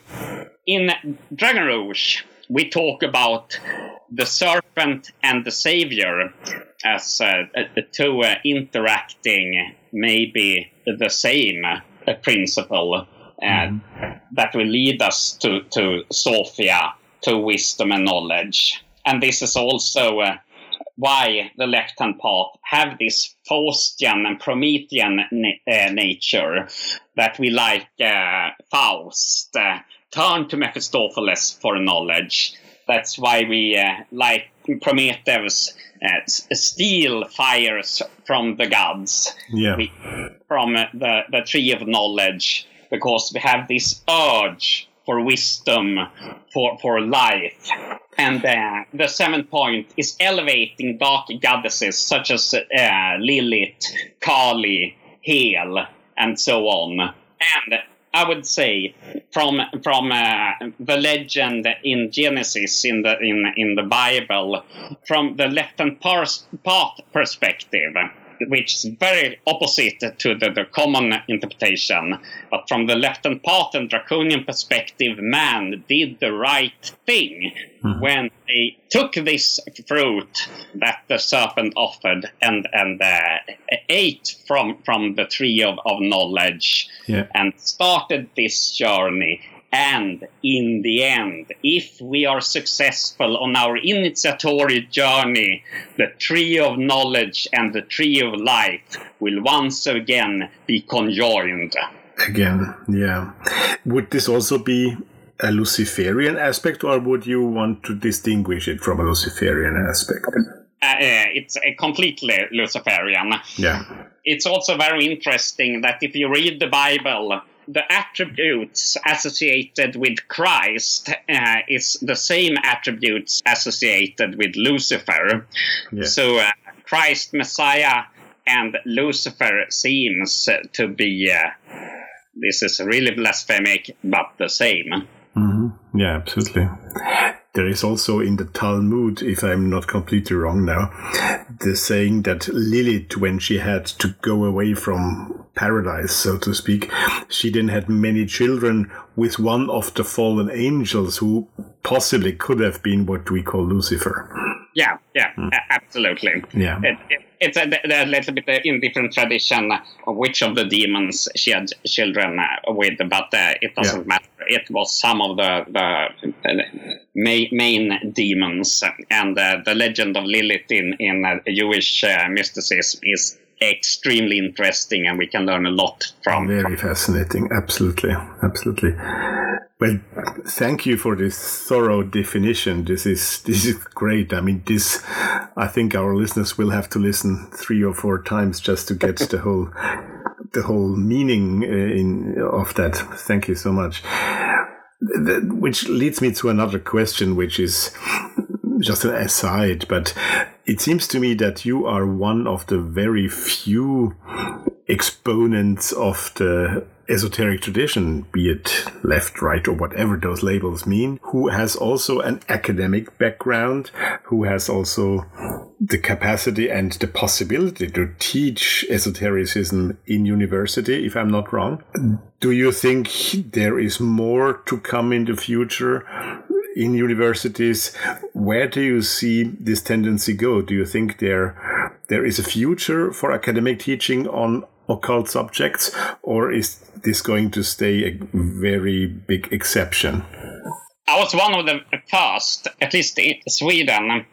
in Dragon Rouge, we talk about the serpent and the savior as uh, the two uh, interacting, maybe the same uh, principle uh, that will lead us to, to Sophia, to wisdom and knowledge. And this is also uh, why the left hand path have this Faustian and Promethean na- uh, nature that we like uh, Faust, uh, turn to Mephistopheles for knowledge. That's why we uh, like Prometheus uh, steal fires from the gods, Yeah. we- from the, the tree of knowledge, because we have this urge for wisdom, for, for life. And uh, the seventh point is elevating dark goddesses such as uh, Lilith, Kali, Hel, and so on. And I would say from from uh, the legend in Genesis in the in in the Bible, from the left-hand pars- path perspective, which is very opposite to the, the common interpretation. But from the left-hand path and draconian perspective, man did the right thing when they took this fruit that the serpent offered and and uh, ate from from the tree of, of knowledge Yeah. and started this journey. And in the end, if we are successful on our initiatory journey, the tree of knowledge and the tree of life will once again be conjoined. Again, yeah. Would this also be a Luciferian aspect, or would you want to distinguish it from a Luciferian aspect? Uh, uh, it's uh, completely Luciferian. Yeah. It's also very interesting that if you read the Bible, the attributes associated with Christ uh, is the same attributes associated with Lucifer. Yeah. So uh, Christ, Messiah, and Lucifer seems to be. Uh, this is really blasphemic, but the same. hmm Yeah, absolutely. There is also in the Talmud, if I'm not completely wrong now, the saying that Lilith, when she had to go away from paradise, so to speak, she then had many children with one of the fallen angels who possibly could have been what we call Lucifer. Yeah, yeah, a- absolutely. Yeah. It, it, it's a, a little bit uh, in different tradition of which of the demons she had children uh, with, but uh, it doesn't Yeah. matter. It was some of the, the, the main demons, and uh, the legend of Lilith in in uh, Jewish uh, mysticism is extremely interesting, and we can learn a lot from. Very fascinating. Absolutely. Absolutely. Well, thank you for this thorough definition. This is this is great. I mean, this. I think our listeners will have to listen three or four times just to get the whole the whole meaning uh, in of that. Thank you so much. Which leads me to another question, which is just an aside, but it seems to me that you are one of the very few exponents of the esoteric tradition, be it left, right, or whatever those labels mean, who has also an academic background, who has also the capacity and the possibility to teach esotericism in university, if I'm not wrong. Do you think there is more to come in the future? In universities, where do you see this tendency go? Do you think there there is a future for academic teaching on occult subjects, or is this going to stay a very big exception? I was one of the first, at least in Sweden,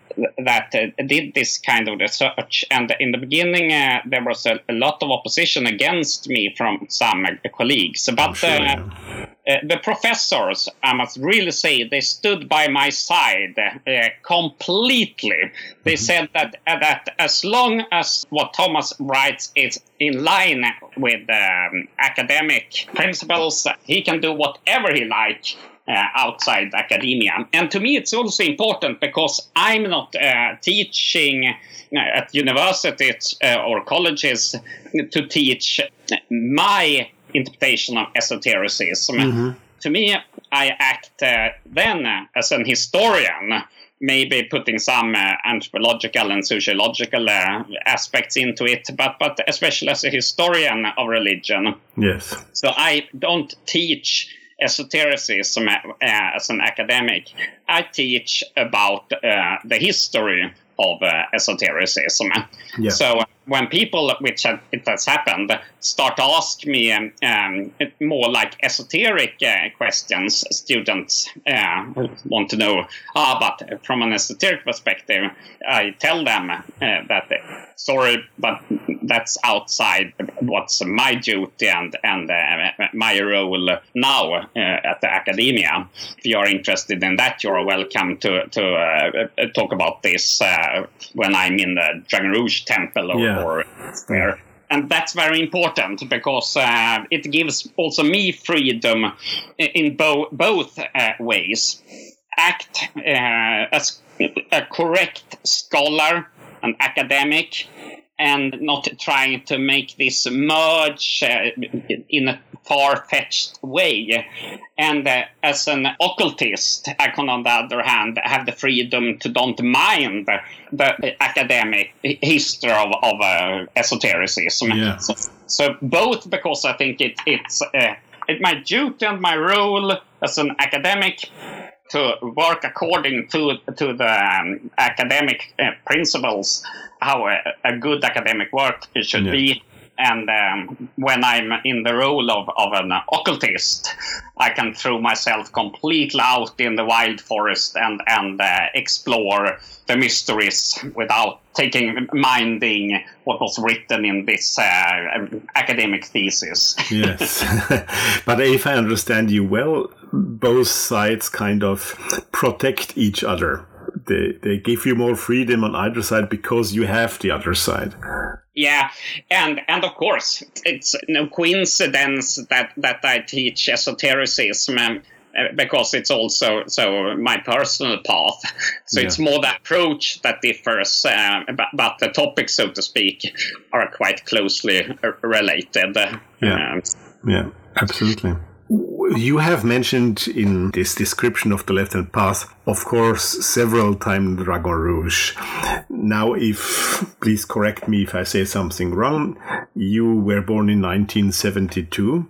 that uh, did this kind of research. And in the beginning, uh, there was a, a lot of opposition against me from some uh, colleagues. But sure, uh, yeah. Uh, the professors, I must really say, they stood by my side uh, completely. They said that uh, that as long as what Thomas writes is in line with um, academic principles, he can do whatever he likes. Outside academia. And to me, it's also important because I'm not teaching at universities or colleges to teach my interpretation of esotericism. To me, I act uh, then as an historian, maybe putting some uh, anthropological and sociological uh, aspects into it, but, but especially as a historian of religion. Yes. So I don't teach esotericism as an academic. I teach about the history of esotericism. Yeah. So when people, which it has happened, start to ask me um, um, more like esoteric uh, questions, students uh, want to know, ah, but from an esoteric perspective, I tell them uh, that, sorry, but that's outside what's my duty and and uh, my role now uh, at the academia. If you're interested in that, you're welcome to to uh, talk about this uh, when I'm in the Dragon Rouge temple or, Yeah. or where. And that's very important because uh, it gives also me freedom in bo- both uh, ways. Act uh, as a correct scholar, an academic, and not trying to make this merge uh, in a far-fetched way. And uh, as an occultist, I can, on the other hand, have the freedom to don't mind the academic history of, of uh, esotericism. Yeah. So, so both because I think it, it's uh, it's my duty and my role as an academic to work according to to the um, academic uh, principles, how a, a good academic work should Yeah. be. And um, when I'm in the role of, of an occultist, I can throw myself completely out in the wild forest and and uh, explore the mysteries without taking minding what was written in this uh, academic thesis. Yes. but if I understand you well, both sides kind of protect each other. They, they give you more freedom on either side because you have the other side. Yeah, and and of course, it's no coincidence that that I teach esotericism. um, uh, Because it's also so my personal path, so it's more the approach that differs, uh, but, but the topics, so to speak, are quite closely uh, related. Yeah. Um, Yeah, absolutely. You have mentioned in this description of the left hand path, of course, several times Dragon Rouge. Now, if, please correct me if I say something wrong, you were born in 1972.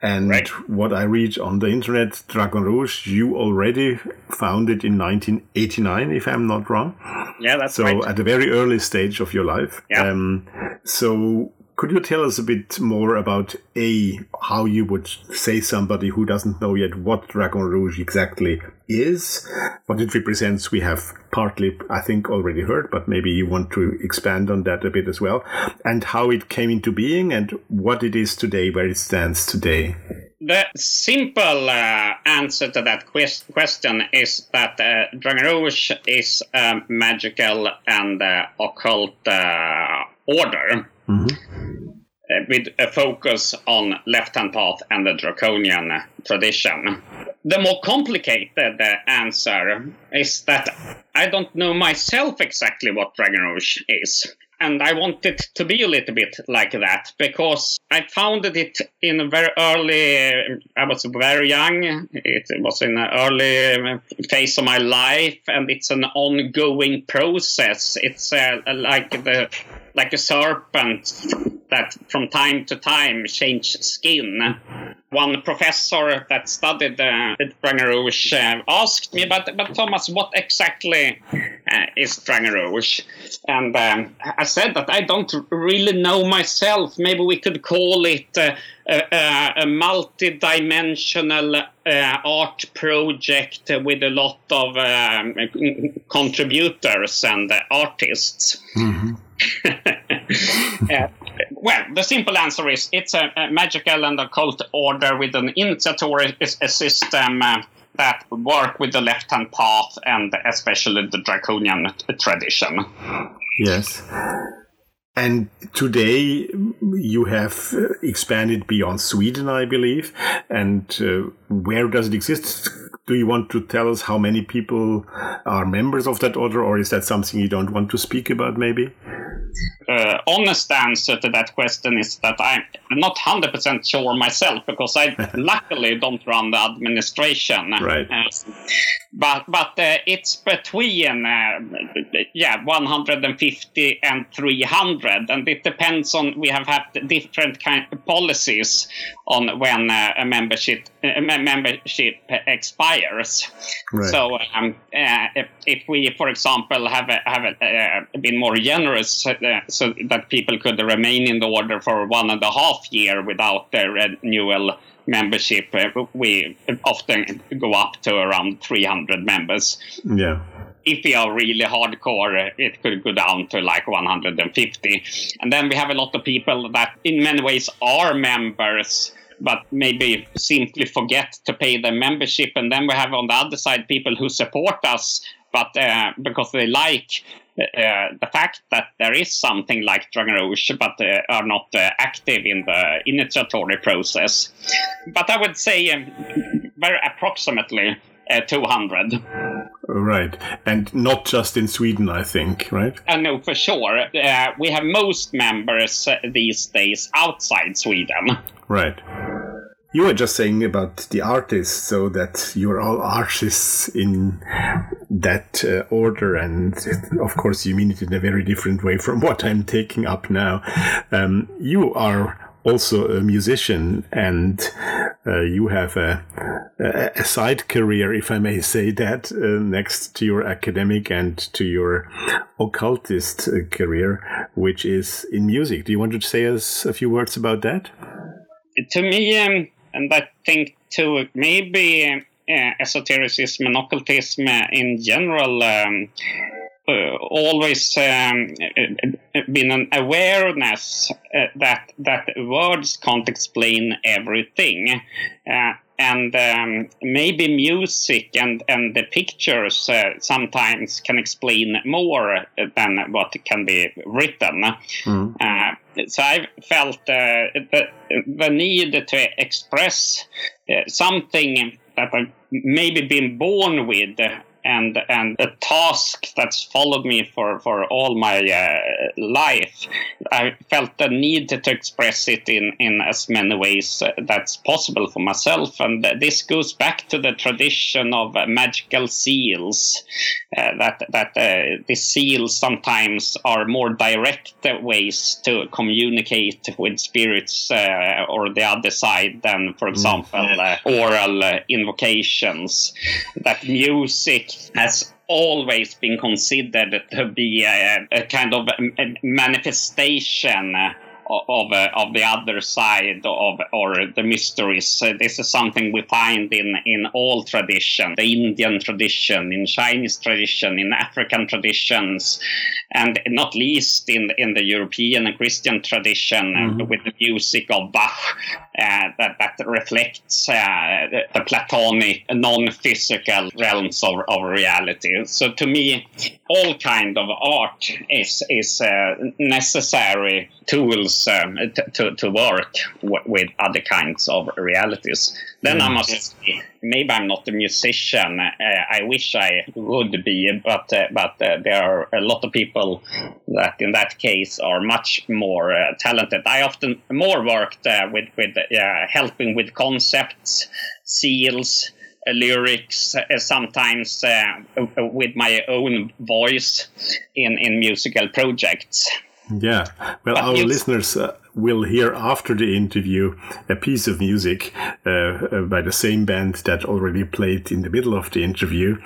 And Right. what I read on the internet, Dragon Rouge, you already founded in 1989, if I'm not wrong. yeah, that's right. So right. at a very early stage of your life. Yeah. Um, so could you tell us a bit more about a how you would say somebody who doesn't know yet what Dragon Rouge exactly is, what it represents? We have partly, I think, already heard, but maybe you want to expand on that a bit as well, and how it came into being and what it is today, where it stands today. The simple uh, answer to that ques- question is that uh, Dragon Rouge is a magical and uh, occult uh, order uh, with a focus on left-hand path and the draconian tradition. The more complicated uh, answer is that I don't know myself exactly what Dragon Rouge is. And I want it to be a little bit like that because I founded it in a very early, I was very young. It was in an early phase of my life and it's an ongoing process. It's uh, like the like a serpent that from time to time change skin. One professor that studied uh, Dragon uh, asked me, but, but Thomas, what exactly uh, is Dragon And um, I said that I don't really know myself. Maybe we could call it uh, a, a, multi-dimensional uh, art project with a lot of um, contributors and artists. Uh, well, the simple answer is it's a, a magical and occult order with an initiatory a system uh, that work with the left-hand path and especially the draconian tradition. Yes. And today you have expanded beyond Sweden, I believe. And uh, where does it exist? Do you want to tell us how many people are members of that order, or is that something you don't want to speak about, maybe? uh, honest answer to that question is that I'm not 100% sure myself because I luckily don't run the administration. Right. Uh, but but uh, it's between uh, yeah 150 and 300 and it depends on we have had different kind of policies on when uh, a membership uh, membership expires. Right. So um, uh, if, if we, for example, have a, have a, uh, been more generous, uh, so that people could remain in the order for one and a half year without their renewal membership, uh, we often go up to around 300 members. Yeah. if we are really hardcore, it could go down to like 150. And then we have a lot of people that, in many ways, are members but maybe simply forget to pay their membership. And then we have on the other side people who support us, but uh, because they like uh, the fact that there is something like Dragon Rouge, but uh, are not uh, active in the initiatory process. But I would say um, very approximately uh, 200. Right. And not just in Sweden, I think, right? I know for sure. Uh, we have most members uh, these days outside Sweden. Right. You were just saying about the artists, so that you're all artists in that uh, order, and of course, you mean it in a very different way from what I'm taking up now. Um, you are also a musician, and uh, you have a, a, side career, if I may say that, uh, next to your academic and to your occultist uh, career, which is in music. Do you want to say us a few words about that? To me, um, and I think too, maybe uh, esotericism and occultism in general. Um, uh, always um, been an awareness that that words can't explain everything, and um, maybe music and and the pictures uh, sometimes can explain more than what can be written. Mm. so I felt uh, the, the need to express something that I've maybe been born with and and a task that's followed me for for all my uh, life. I felt the need to, to, express it in in as many ways that's possible for myself, and this goes back to the tradition of uh, magical seals. Uh, that that uh, the seals sometimes are more direct ways to communicate with spirits uh, or the other side than, for example, mm. oral invocations. That music has always been considered to be a, a kind of manifestation of uh, of the other side of or the mysteries. Uh, this is something we find in in all tradition, the Indian tradition, in Chinese tradition, in African traditions, and not least in in the European and Christian tradition mm-hmm. with the music of Bach uh, that that reflects uh, the Platonic non-physical realms of, of reality. So to me, all kind of art is is uh, necessary tools um, to, to work w- with other kinds of realities. Then mm. I must say, maybe I'm not a musician. Uh, I wish I would be, but uh, but uh, there are a lot of people that, in that case, are much more uh, talented. I often more worked uh, with with helping with concepts, seals. Uh, lyrics, uh, sometimes uh, with my own voice in, in musical projects. Yeah. Well, our listeners uh, will hear after the interview a piece of music uh, uh, by the same band that already played in the middle of the interview.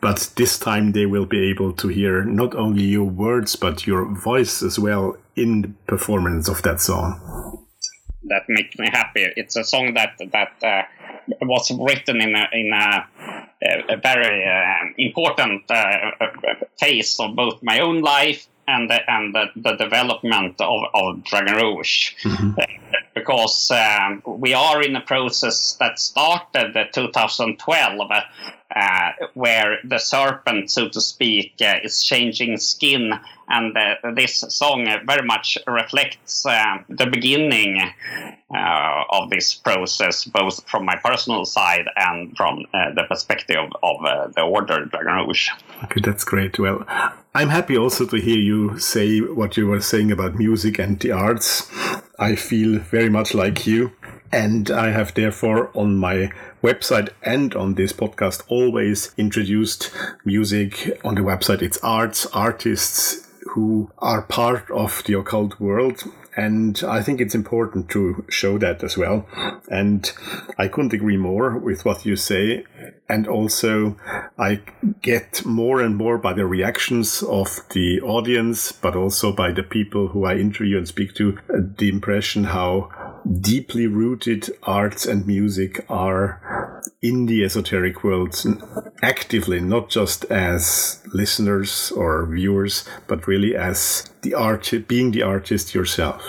But this time they will be able to hear not only your words, but your voice as well in the performance of that song. That makes me happy. It's a song that that was written in a, in a, a very uh, important uh, phase of both my own life and the, and the, the development of, of Dragon Rouge. Mm-hmm. Because um, we are in a process that started 2012 uh, where the serpent, so to speak, uh, is changing skin. And uh, this song very much reflects uh, the beginning uh, of this process, both from my personal side and from uh, the perspective of the Order Dragon Rouge. Okay, that's great. Well, I'm happy also to hear you say what you were saying about music and the arts. I feel very much like you. And I have therefore on my website and on this podcast always introduced music on the website. It's arts, artists who are part of the occult world. And I think it's important to show that as well. And I couldn't agree more with what you say. And also, I get more and more by the reactions of the audience, but also by the people who I interview and speak to, uh, the impression how deeply rooted arts and music are in the esoteric world actively, not just as listeners or viewers, but really as the art, being the artist yourself.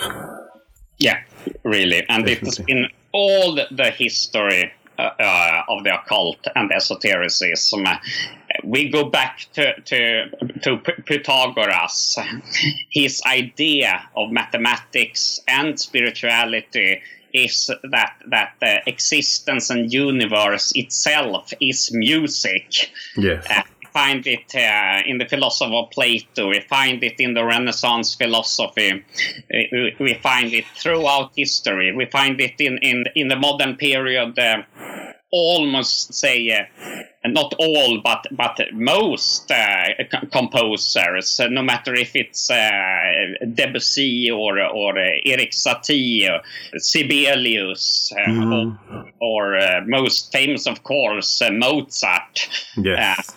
Yeah, really. And it has been all the, the history uh, uh, of the occult and esotericism. We go back to, to, to Pythagoras. His idea of mathematics and spirituality is that that the existence and universe itself is music. Yes. Uh, we find it uh, in the philosophy of Plato. We find it in the Renaissance philosophy. We, we find it throughout history. We find it in in, in the modern period. Uh, almost say uh, not all but but most uh, c- composers uh, no matter if it's uh, Debussy or or uh, Erik Satie or Sibelius uh, Mhm. or, or uh, most famous of course Mozart Yes.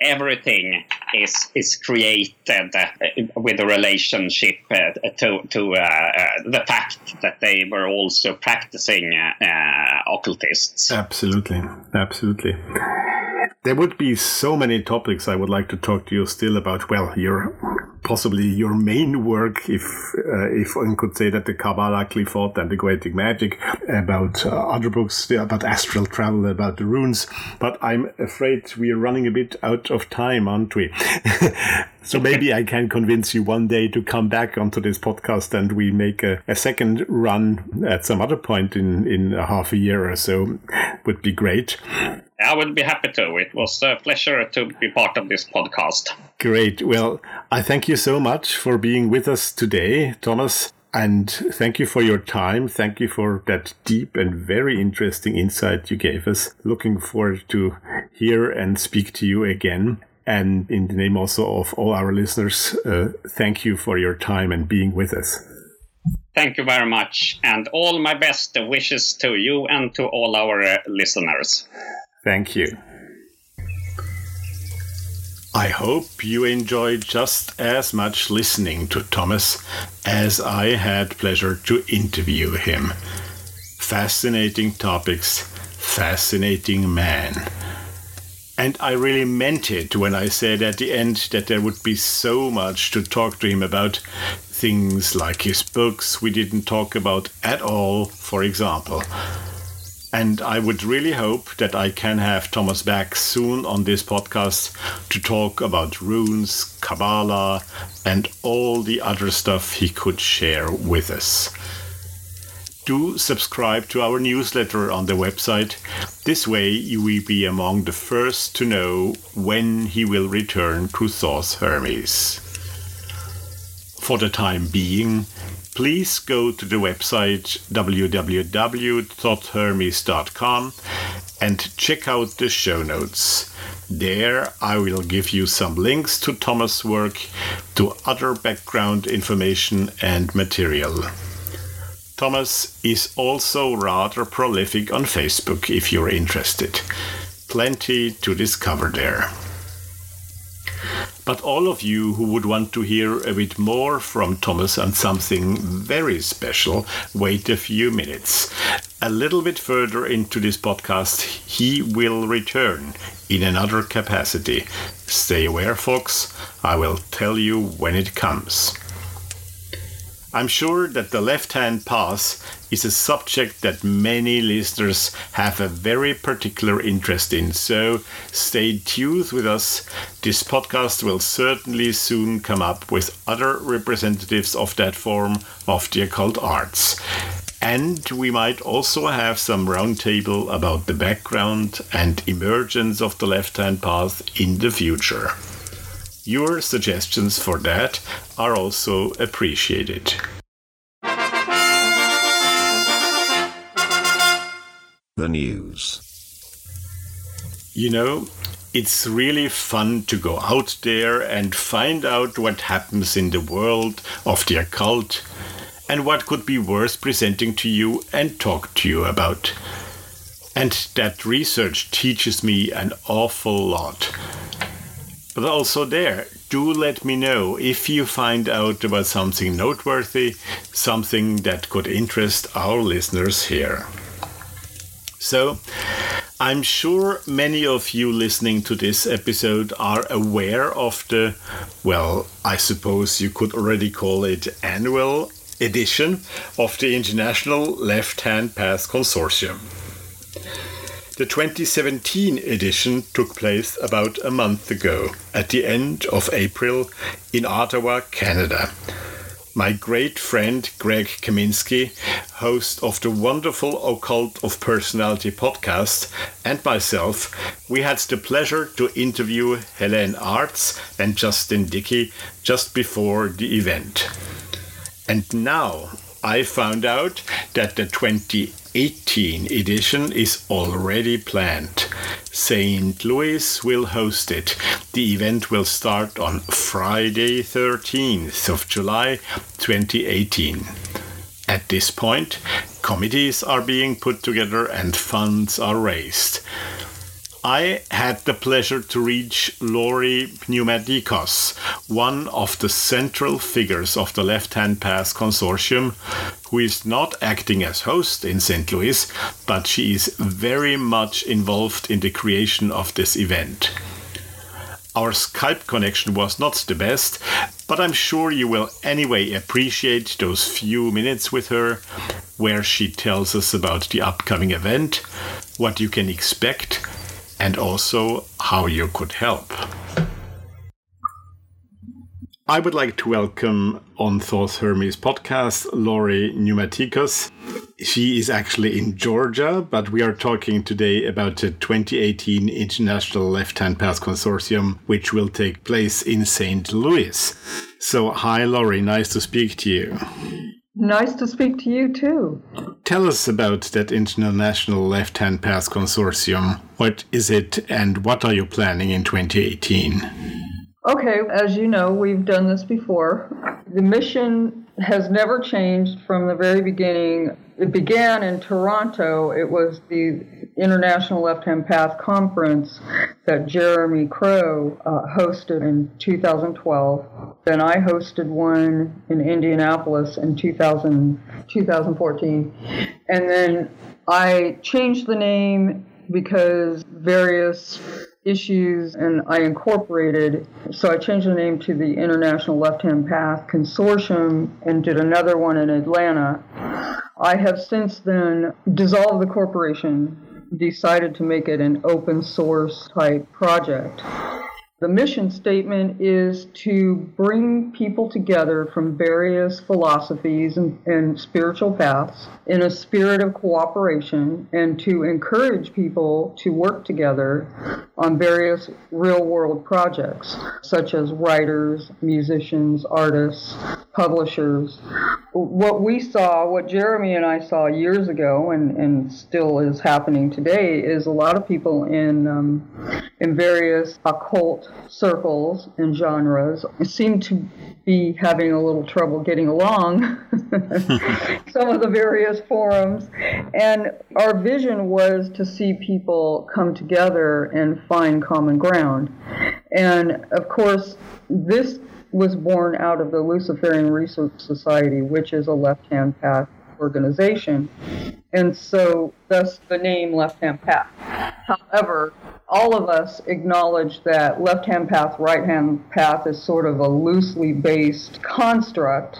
Everything is is created uh, with a relationship uh, to to uh, the fact that they were also practicing occultists. Absolutely, absolutely. There would be so many topics I would like to talk to you still about. Well, your possibly your main work, if uh, if one could say that the Kabbalah, Qliphoth, and the Goetic Magic, about uh, other books about astral travel, about the runes. But I'm afraid we are running a bit out of time, aren't we? so maybe I can convince you one day to come back onto this podcast and we make a, a second run at some other point in in a half a year or so. Would be great. I would be happy to. It was a pleasure to be part of this podcast. Great. Well, I thank you so much for being with us today, Thomas. And thank you for your time. Thank you for that deep and very interesting insight you gave us. Looking forward to hear and speak to you again. And in the name also of all our listeners, uh, thank you for your time and being with us. Thank you very much, and all my best wishes to you and to all our uh, listeners. Thank you. I hope you enjoyed just as much listening to Thomas as I had pleasure to interview him. Fascinating topics, fascinating man. And I really meant it when I said at the end that there would be so much to talk to him about. Things like his books we didn't talk about at all, for example. And I would really hope that I can have Thomas back soon on this podcast to talk about runes, Kabbalah, and all the other stuff he could share with us. Do subscribe to our newsletter on the website. This way, you will be among the first to know when he will return to Thoth Hermes. For the time being, please go to the website www.thothermes.com and check out the show notes. There, I will give you some links to Thomas' work, to other background information and material. Thomas is also rather prolific on Facebook if you're interested. Plenty to discover there. But all of you who would want to hear a bit more from Thomas and something very special, wait a few minutes. A little bit further into this podcast, he will return in another capacity. Stay aware, folks. I will tell you when it comes. I'm sure that the left hand path is a subject that many listeners have a very particular interest in, so stay tuned with us. This podcast will certainly soon come up with other representatives of that form of the occult arts. And we might also have some roundtable about the background and emergence of the left hand path in the future. Your suggestions for that are also appreciated. The news. You know, it's really fun to go out there and find out what happens in the world of the occult and what could be worth presenting to you and talk to you about. And that research teaches me an awful lot. But also, there, do let me know if you find out about something noteworthy, something that could interest our listeners here. So, I'm sure many of you listening to this episode are aware of the, well, I suppose you could already call it annual edition of the International Left Hand Path Consortium. The 2017 edition took place about a month ago, at the end of April, in Ottawa, Canada. My great friend Greg Kaminsky, host of the wonderful Occult of Personality podcast, and myself, we had the pleasure to interview Helene Arts and Justin Dickey just before the event. And now I found out that the 2018 edition is already planned. St. Louis will host it. The event will start on Friday, 13th of July 2018. At this point, committees are being put together and funds are raised. I had the pleasure to reach Lori Pneumatikos, one of the central figures of the Left Hand Path Consortium, who is not acting as host in St. Louis, but she is very much involved in the creation of this event. Our Skype connection was not the best, but I'm sure you will anyway appreciate those few minutes with her where she tells us about the upcoming event, what you can expect, and also how you could help. I would like to welcome on Thoth Hermes podcast Lori Pneumatikos. She is actually in Georgia, but we are talking today about the 2018 International Left Hand Path Consortium, which will take place in St. Louis. So, hi, Lori, nice to speak to you. Nice to speak to you too. Tell us about that International Left Hand Path Consortium. What is it and what are you planning in 2018? Okay, as you know, we've done this before. The mission has never changed from the very beginning. It began in Toronto. It was the International Left Hand Path Conference that Jeremy Crow uh, hosted in 2012. Then I hosted one in Indianapolis in 2000, 2014. And then I changed the name because various issues and I incorporated, so I changed the name to the International Left Hand Path Consortium and did another one in Atlanta. I have since then dissolved the corporation, decided to make it an open source type project. The mission statement is to bring people together from various philosophies and, and, spiritual paths in a spirit of cooperation and to encourage people to work together on various real world projects, such as writers, musicians, artists, publishers. What we saw, what Jeremy and I saw years ago, and, and still is happening today, is a lot of people in, um, in various occult circles and genres seem to be having a little trouble getting along some of the various forums. And our vision was to see people come together and find common ground. And of course this was born out of the luciferian research society which is a left-hand path organization. And so thus the name left hand path. However all of us acknowledge that left hand path, right hand path is sort of a loosely based construct.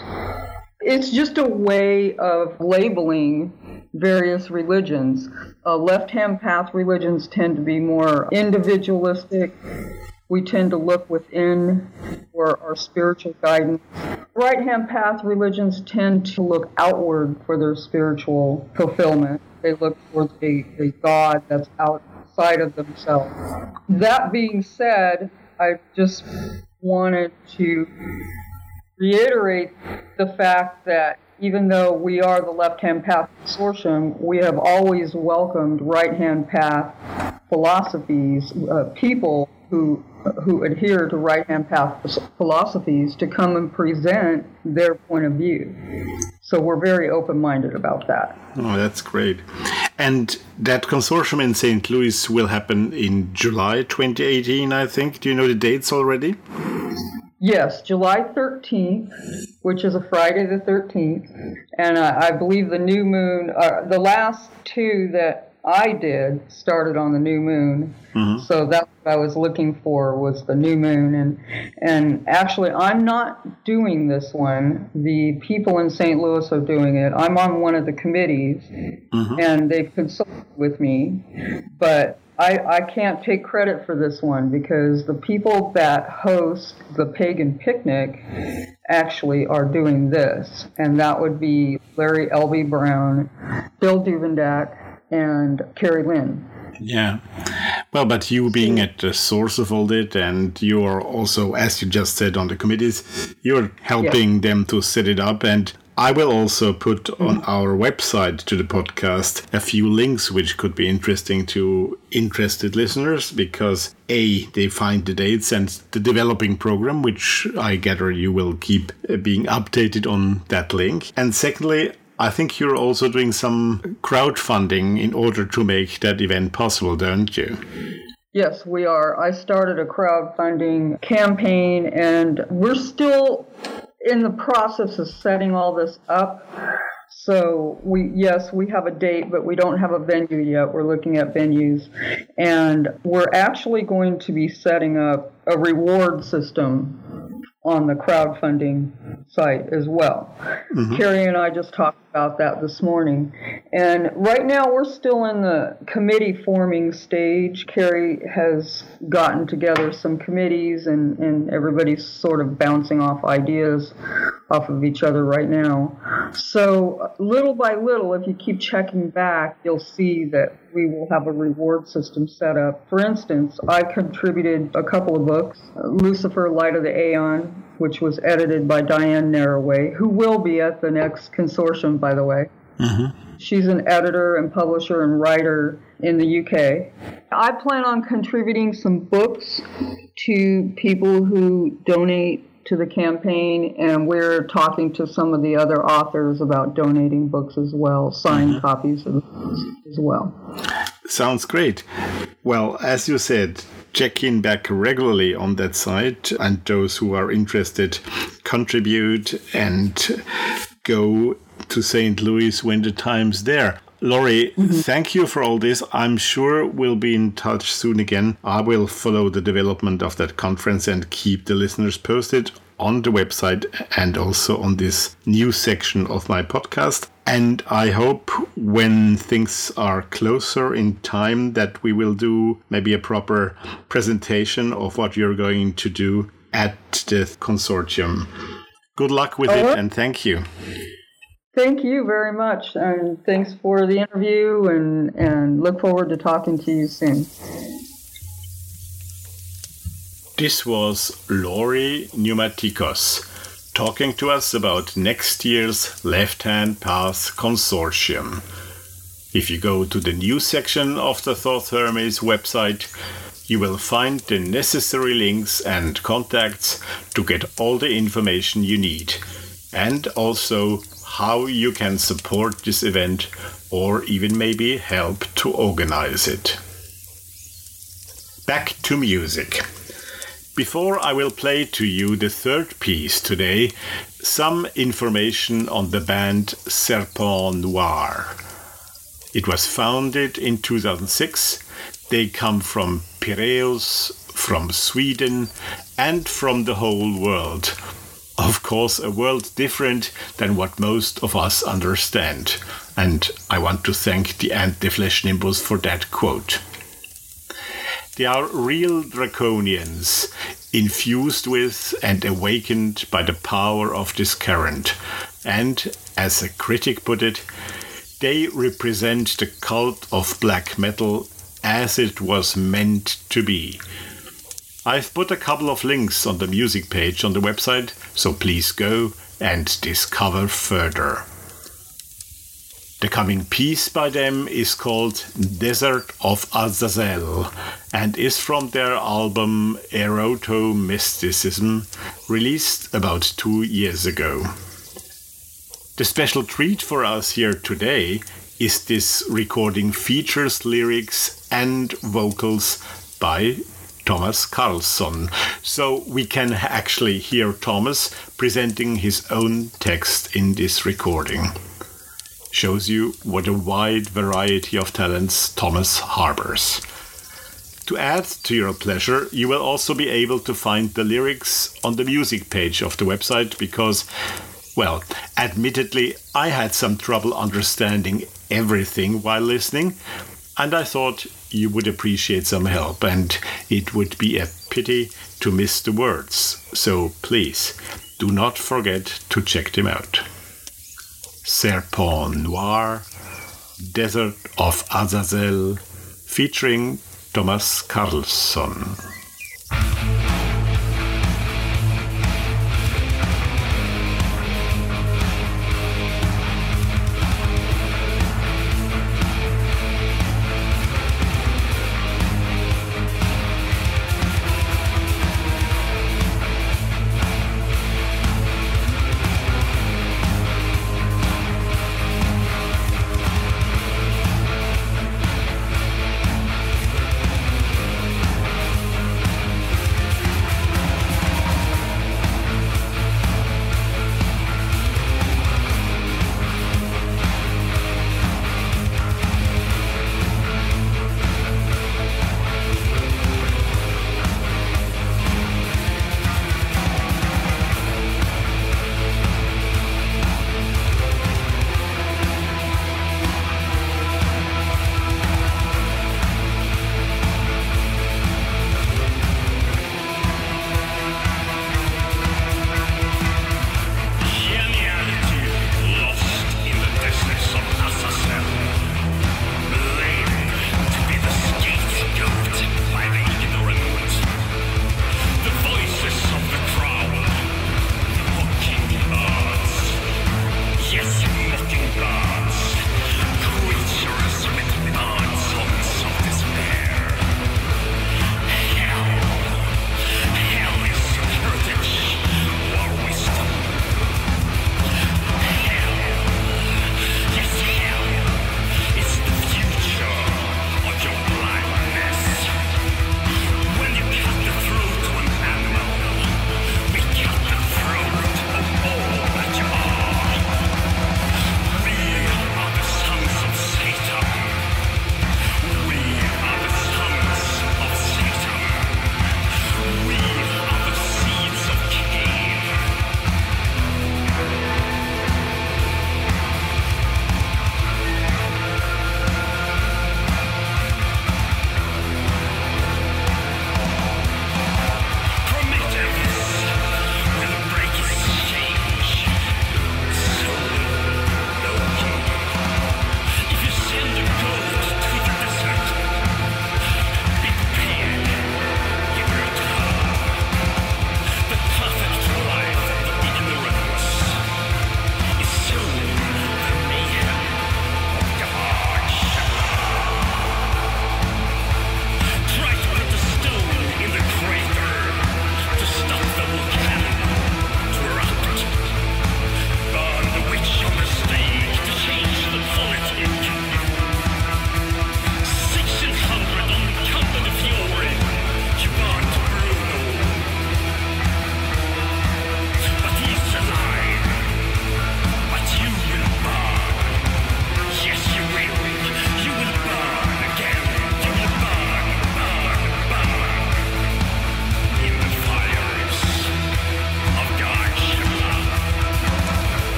It's just a way of labeling various religions. Uh, left hand path religions tend to be more individualistic. We tend to look within for our spiritual guidance. Right hand path religions tend to look outward for their spiritual fulfillment. They look for the, the God that's out outside of themselves. That being said, I just wanted to reiterate the fact that even though we are the left hand path consortium, we have always welcomed right hand path philosophies, uh, people who who adhere to right hand path philosophies to come and present their point of view. So we're very open minded about that. Oh, that's great. And that consortium in St. Louis will happen in July 2018, I think. Do you know the dates already? Yes, July 13th, which is a Friday the 13th. And uh, I believe the new moon, uh, the last two that I did started on the new moon. Mm-hmm. So that's what I was looking for was the new moon and and actually I'm not doing this one. The people in St. Louis are doing it. I'm on one of the committees mm-hmm. and they've consulted with me. But I, I can't take credit for this one because the people that host the pagan picnic actually are doing this, and that would be Larry L.B. Brown, Bill Duvendack, and Carrie Lynn. Yeah. Well, but you being at the source of all that, and you are also, as you just said, on the committees, you're helping them to set it up. And I will also put on our website to the podcast a few links which could be interesting to interested listeners because A, they find the dates and the developing program, which I gather you will keep uh, being updated on that link. And secondly, I think you're also doing some crowdfunding in order to make that event possible, don't you? Yes, we are. I started a crowdfunding campaign, and we're still in the process of setting all this up. So we yes, we have a date, but we don't have a venue yet. We're looking at venues, and we're actually going to be setting up a reward system on the crowdfunding site as well. Mm-hmm. Carrie and I just talked about that this morning. And right now we're still in the committee forming stage. Carrie has gotten together some committees and, and everybody's sort of bouncing off ideas off of each other right now. So little by little, if you keep checking back, you'll see that we will have a reward system set up. For instance, I contributed a couple of books, Lucifer, Light of the Aeon, which was edited by Diane Narraway, who will be at the next consortium, by the way. Mm-hmm. She's an editor and publisher and writer in the UK. I plan on contributing some books to people who donate to the campaign, and we're talking to some of the other authors about donating books as well, signed mm-hmm. copies of books as well. Sounds great. Well, as you said, check in back regularly on that site, and those who are interested contribute and go to St. Louis when the time's there. Lori, mm-hmm. thank you for all this. I'm sure we'll be in touch soon again. I will follow the development of that conference and keep the listeners posted on the website and also on this new section of my podcast. And I hope when things are closer in time that we will do maybe a proper presentation of what you're going to do at the consortium. Good luck with it oh. and thank you. Thank you very much, and thanks for the interview, and, and look forward to talking to you soon. This was Lori Pneumatikos talking to us about next year's Left Hand Path Consortium. If you go to the news section of the Thoth Hermes website, you will find the necessary links and contacts to get all the information you need, and also how you can support this event or even maybe help to organize it. Back to music. Before I will play to you the third piece today, some information on the band Serpent Noir. It was founded in 2006. They come from Piraeus, from Sweden, and from the whole world. Of course, a world different than what most of us understand. And I want to thank the Ant the Flesh Nimbus for that quote. They are real draconians, infused with and awakened by the power of this current. And, as a critic put it, they represent the cult of black metal as it was meant to be. I've put a couple of links on the music page on the website, so please go and discover further. The coming piece by them is called Desert of Azazel and is from their album Erotomysticism, released about two years ago. The special treat for us here today is this recording features lyrics and vocals by Thomas Karlsson. So we can actually hear Thomas presenting his own text in this recording. Shows you what a wide variety of talents Thomas harbors. To add to your pleasure, you will also be able to find the lyrics on the music page of the website because, well, admittedly, I had some trouble understanding everything while listening, and I thought you would appreciate some help, and it would be a pity to miss the words. So please, do not forget to check them out. Serpent Noir, Desert of Azazel, featuring Thomas Karlsson.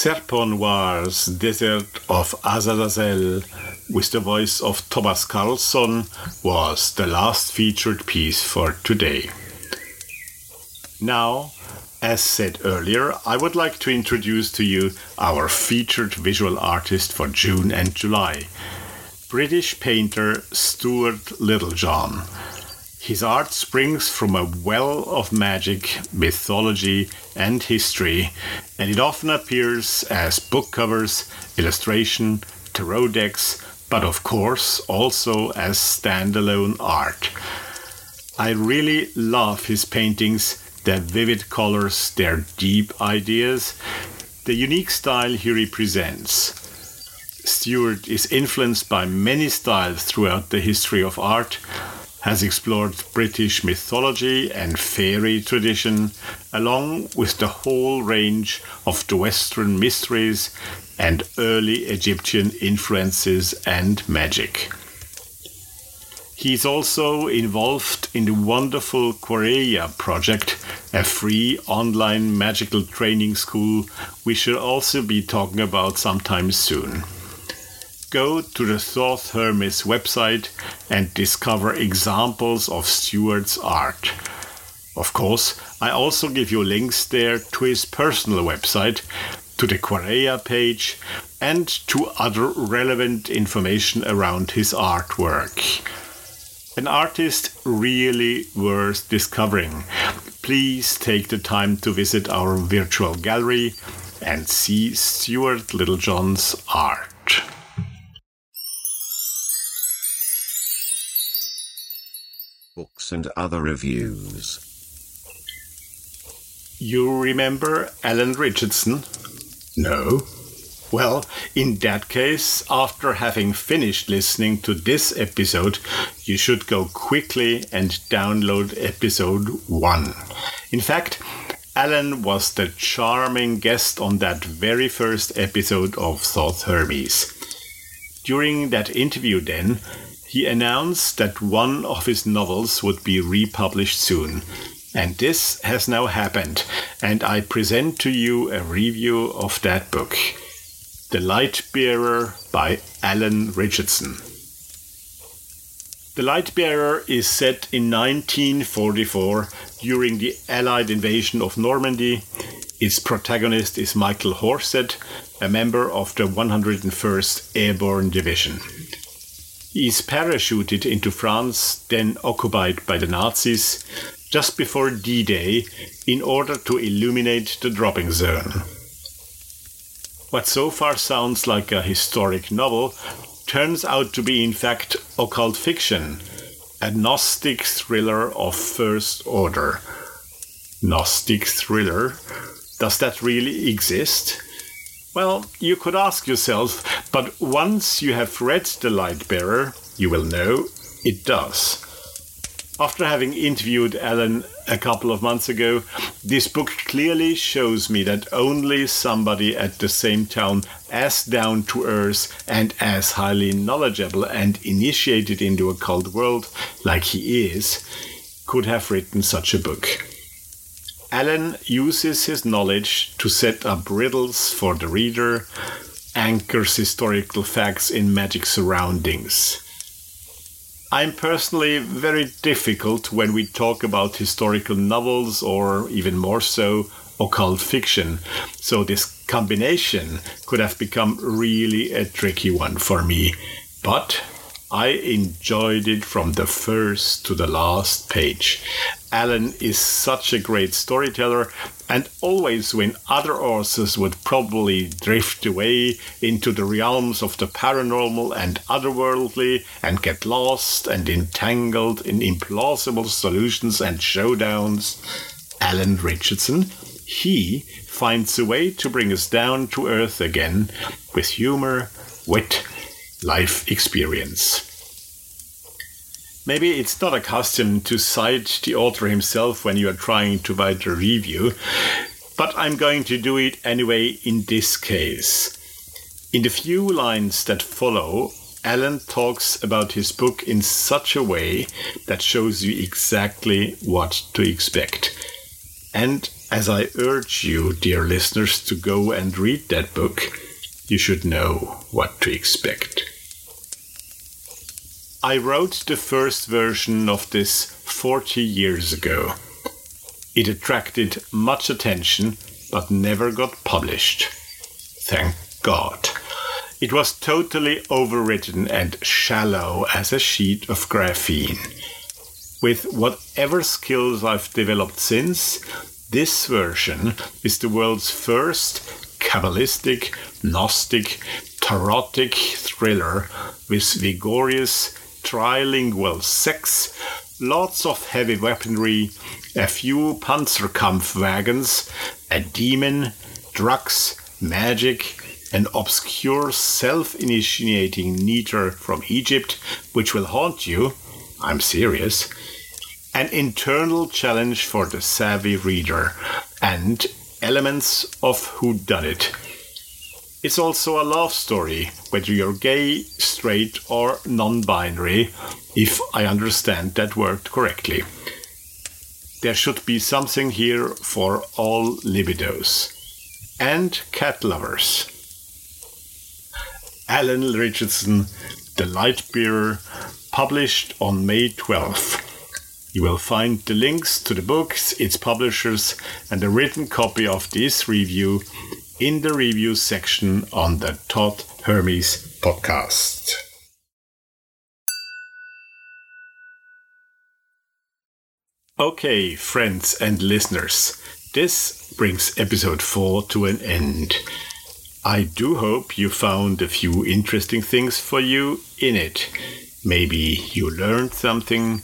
Serpent Noir's Desert of Azazel with the voice of Thomas Karlsson was the last featured piece for today. Now, as said earlier, I would like to introduce to you our featured visual artist for June and July, British painter Stuart Littlejohn. His art springs from a well of magic, mythology, and history, and it often appears as book covers, illustration, tarot decks, but of course also as standalone art. I really love his paintings, their vivid colors, their deep ideas, the unique style he represents. Stuart is influenced by many styles throughout the history of art, has explored British mythology and fairy tradition, along with the whole range of the Western mysteries and early Egyptian influences and magic. He is also involved in the wonderful Quareia project, a free online magical training school we shall also be talking about sometime soon go to the Thoth Hermes website and discover examples of Stuart's art. Of course, I also give you links there to his personal website, to the Quareia page, and to other relevant information around his artwork. An artist really worth discovering. Please take the time to visit our virtual gallery and see Stuart Littlejohn's art. Books and other reviews. You remember Alan Richardson? No? Well, in that case, after having finished listening to this episode, you should go quickly and download episode 1. In fact, Alan was the charming guest on that very first episode of Thoth Hermes. During that interview, then, he announced that one of his novels would be republished soon. And this has now happened, and I present to you a review of that book The Lightbearer by Alan Richardson. The Lightbearer is set in 1944 during the Allied invasion of Normandy. Its protagonist is Michael Horsett, a member of the 101st Airborne Division. Is parachuted into France, then occupied by the Nazis, just before D Day in order to illuminate the dropping zone. What so far sounds like a historic novel turns out to be, in fact, occult fiction, a Gnostic thriller of first order. Gnostic thriller? Does that really exist? Well, you could ask yourself, but once you have read The Light Bearer, you will know it does. After having interviewed Alan a couple of months ago, this book clearly shows me that only somebody at the same time as down to earth and as highly knowledgeable and initiated into a cult world like he is could have written such a book. Alan uses his knowledge to set up riddles for the reader, anchors historical facts in magic surroundings. I'm personally very difficult when we talk about historical novels or even more so occult fiction, so this combination could have become really a tricky one for me. But I enjoyed it from the first to the last page. Alan is such a great storyteller, and always when other authors would probably drift away into the realms of the paranormal and otherworldly and get lost and entangled in implausible solutions and showdowns, Alan Richardson, he finds a way to bring us down to earth again with humor, wit, life experience. Maybe it's not a custom to cite the author himself when you are trying to write a review, but I'm going to do it anyway in this case. In the few lines that follow, Alan talks about his book in such a way that shows you exactly what to expect. And As I urge you, dear listeners, to go and read that book, you should know what to expect. I wrote the first version of this 40 years ago. It attracted much attention but never got published. Thank God. It was totally overwritten and shallow as a sheet of graphene. With whatever skills I've developed since, this version is the world's first Kabbalistic, Gnostic, Tarotic thriller with vigorous trilingual sex, lots of heavy weaponry, a few Panzerkampfwagons, a demon, drugs, magic, an obscure self initiating neter from Egypt, which will haunt you. I'm serious. An internal challenge for the savvy reader, and elements of Who Done It. It's also a love story, whether you're gay, straight, or non binary, if I understand that word correctly. There should be something here for all libidos and cat lovers. Alan Richardson, The Light Bearer, published on May 12th. You will find the links to the books, its publishers, and a written copy of this review in the review section on the Thoth Hermes podcast. Okay, friends and listeners, this brings episode 4 to an end. I do hope you found a few interesting things for you in it. Maybe you learned something,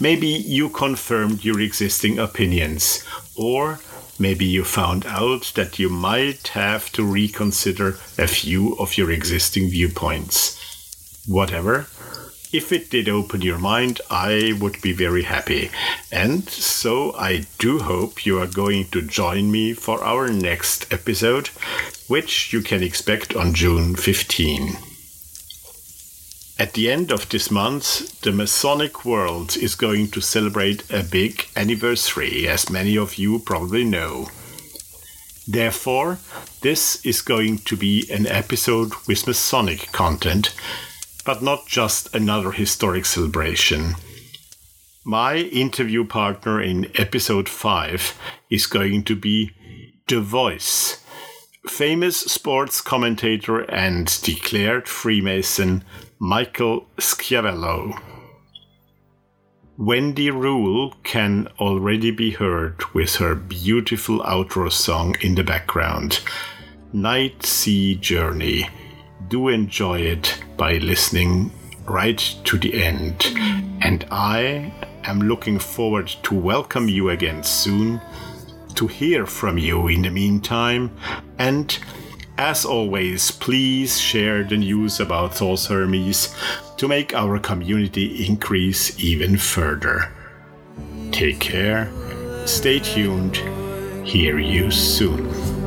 maybe you confirmed your existing opinions, or maybe you found out that you might have to reconsider a few of your existing viewpoints. Whatever. If it did open your mind, I would be very happy. And so I do hope you are going to join me for our next episode, which you can expect on June 15. At the end of this month, the Masonic world is going to celebrate a big anniversary, as many of you probably know. Therefore, this is going to be an episode with Masonic content, but not just another historic celebration. My interview partner in episode 5 is going to be The Voice, famous sports commentator and declared Freemason Michael Schiavello. Wendy Rule can already be heard with her beautiful outro song in the background, Night Sea Journey. Do enjoy it by listening right to the end. And I am looking forward to welcome you again soon, to hear from you in the meantime, and as always, please share the news about Thoth Hermes to make our community increase even further. Take care, stay tuned, hear you soon.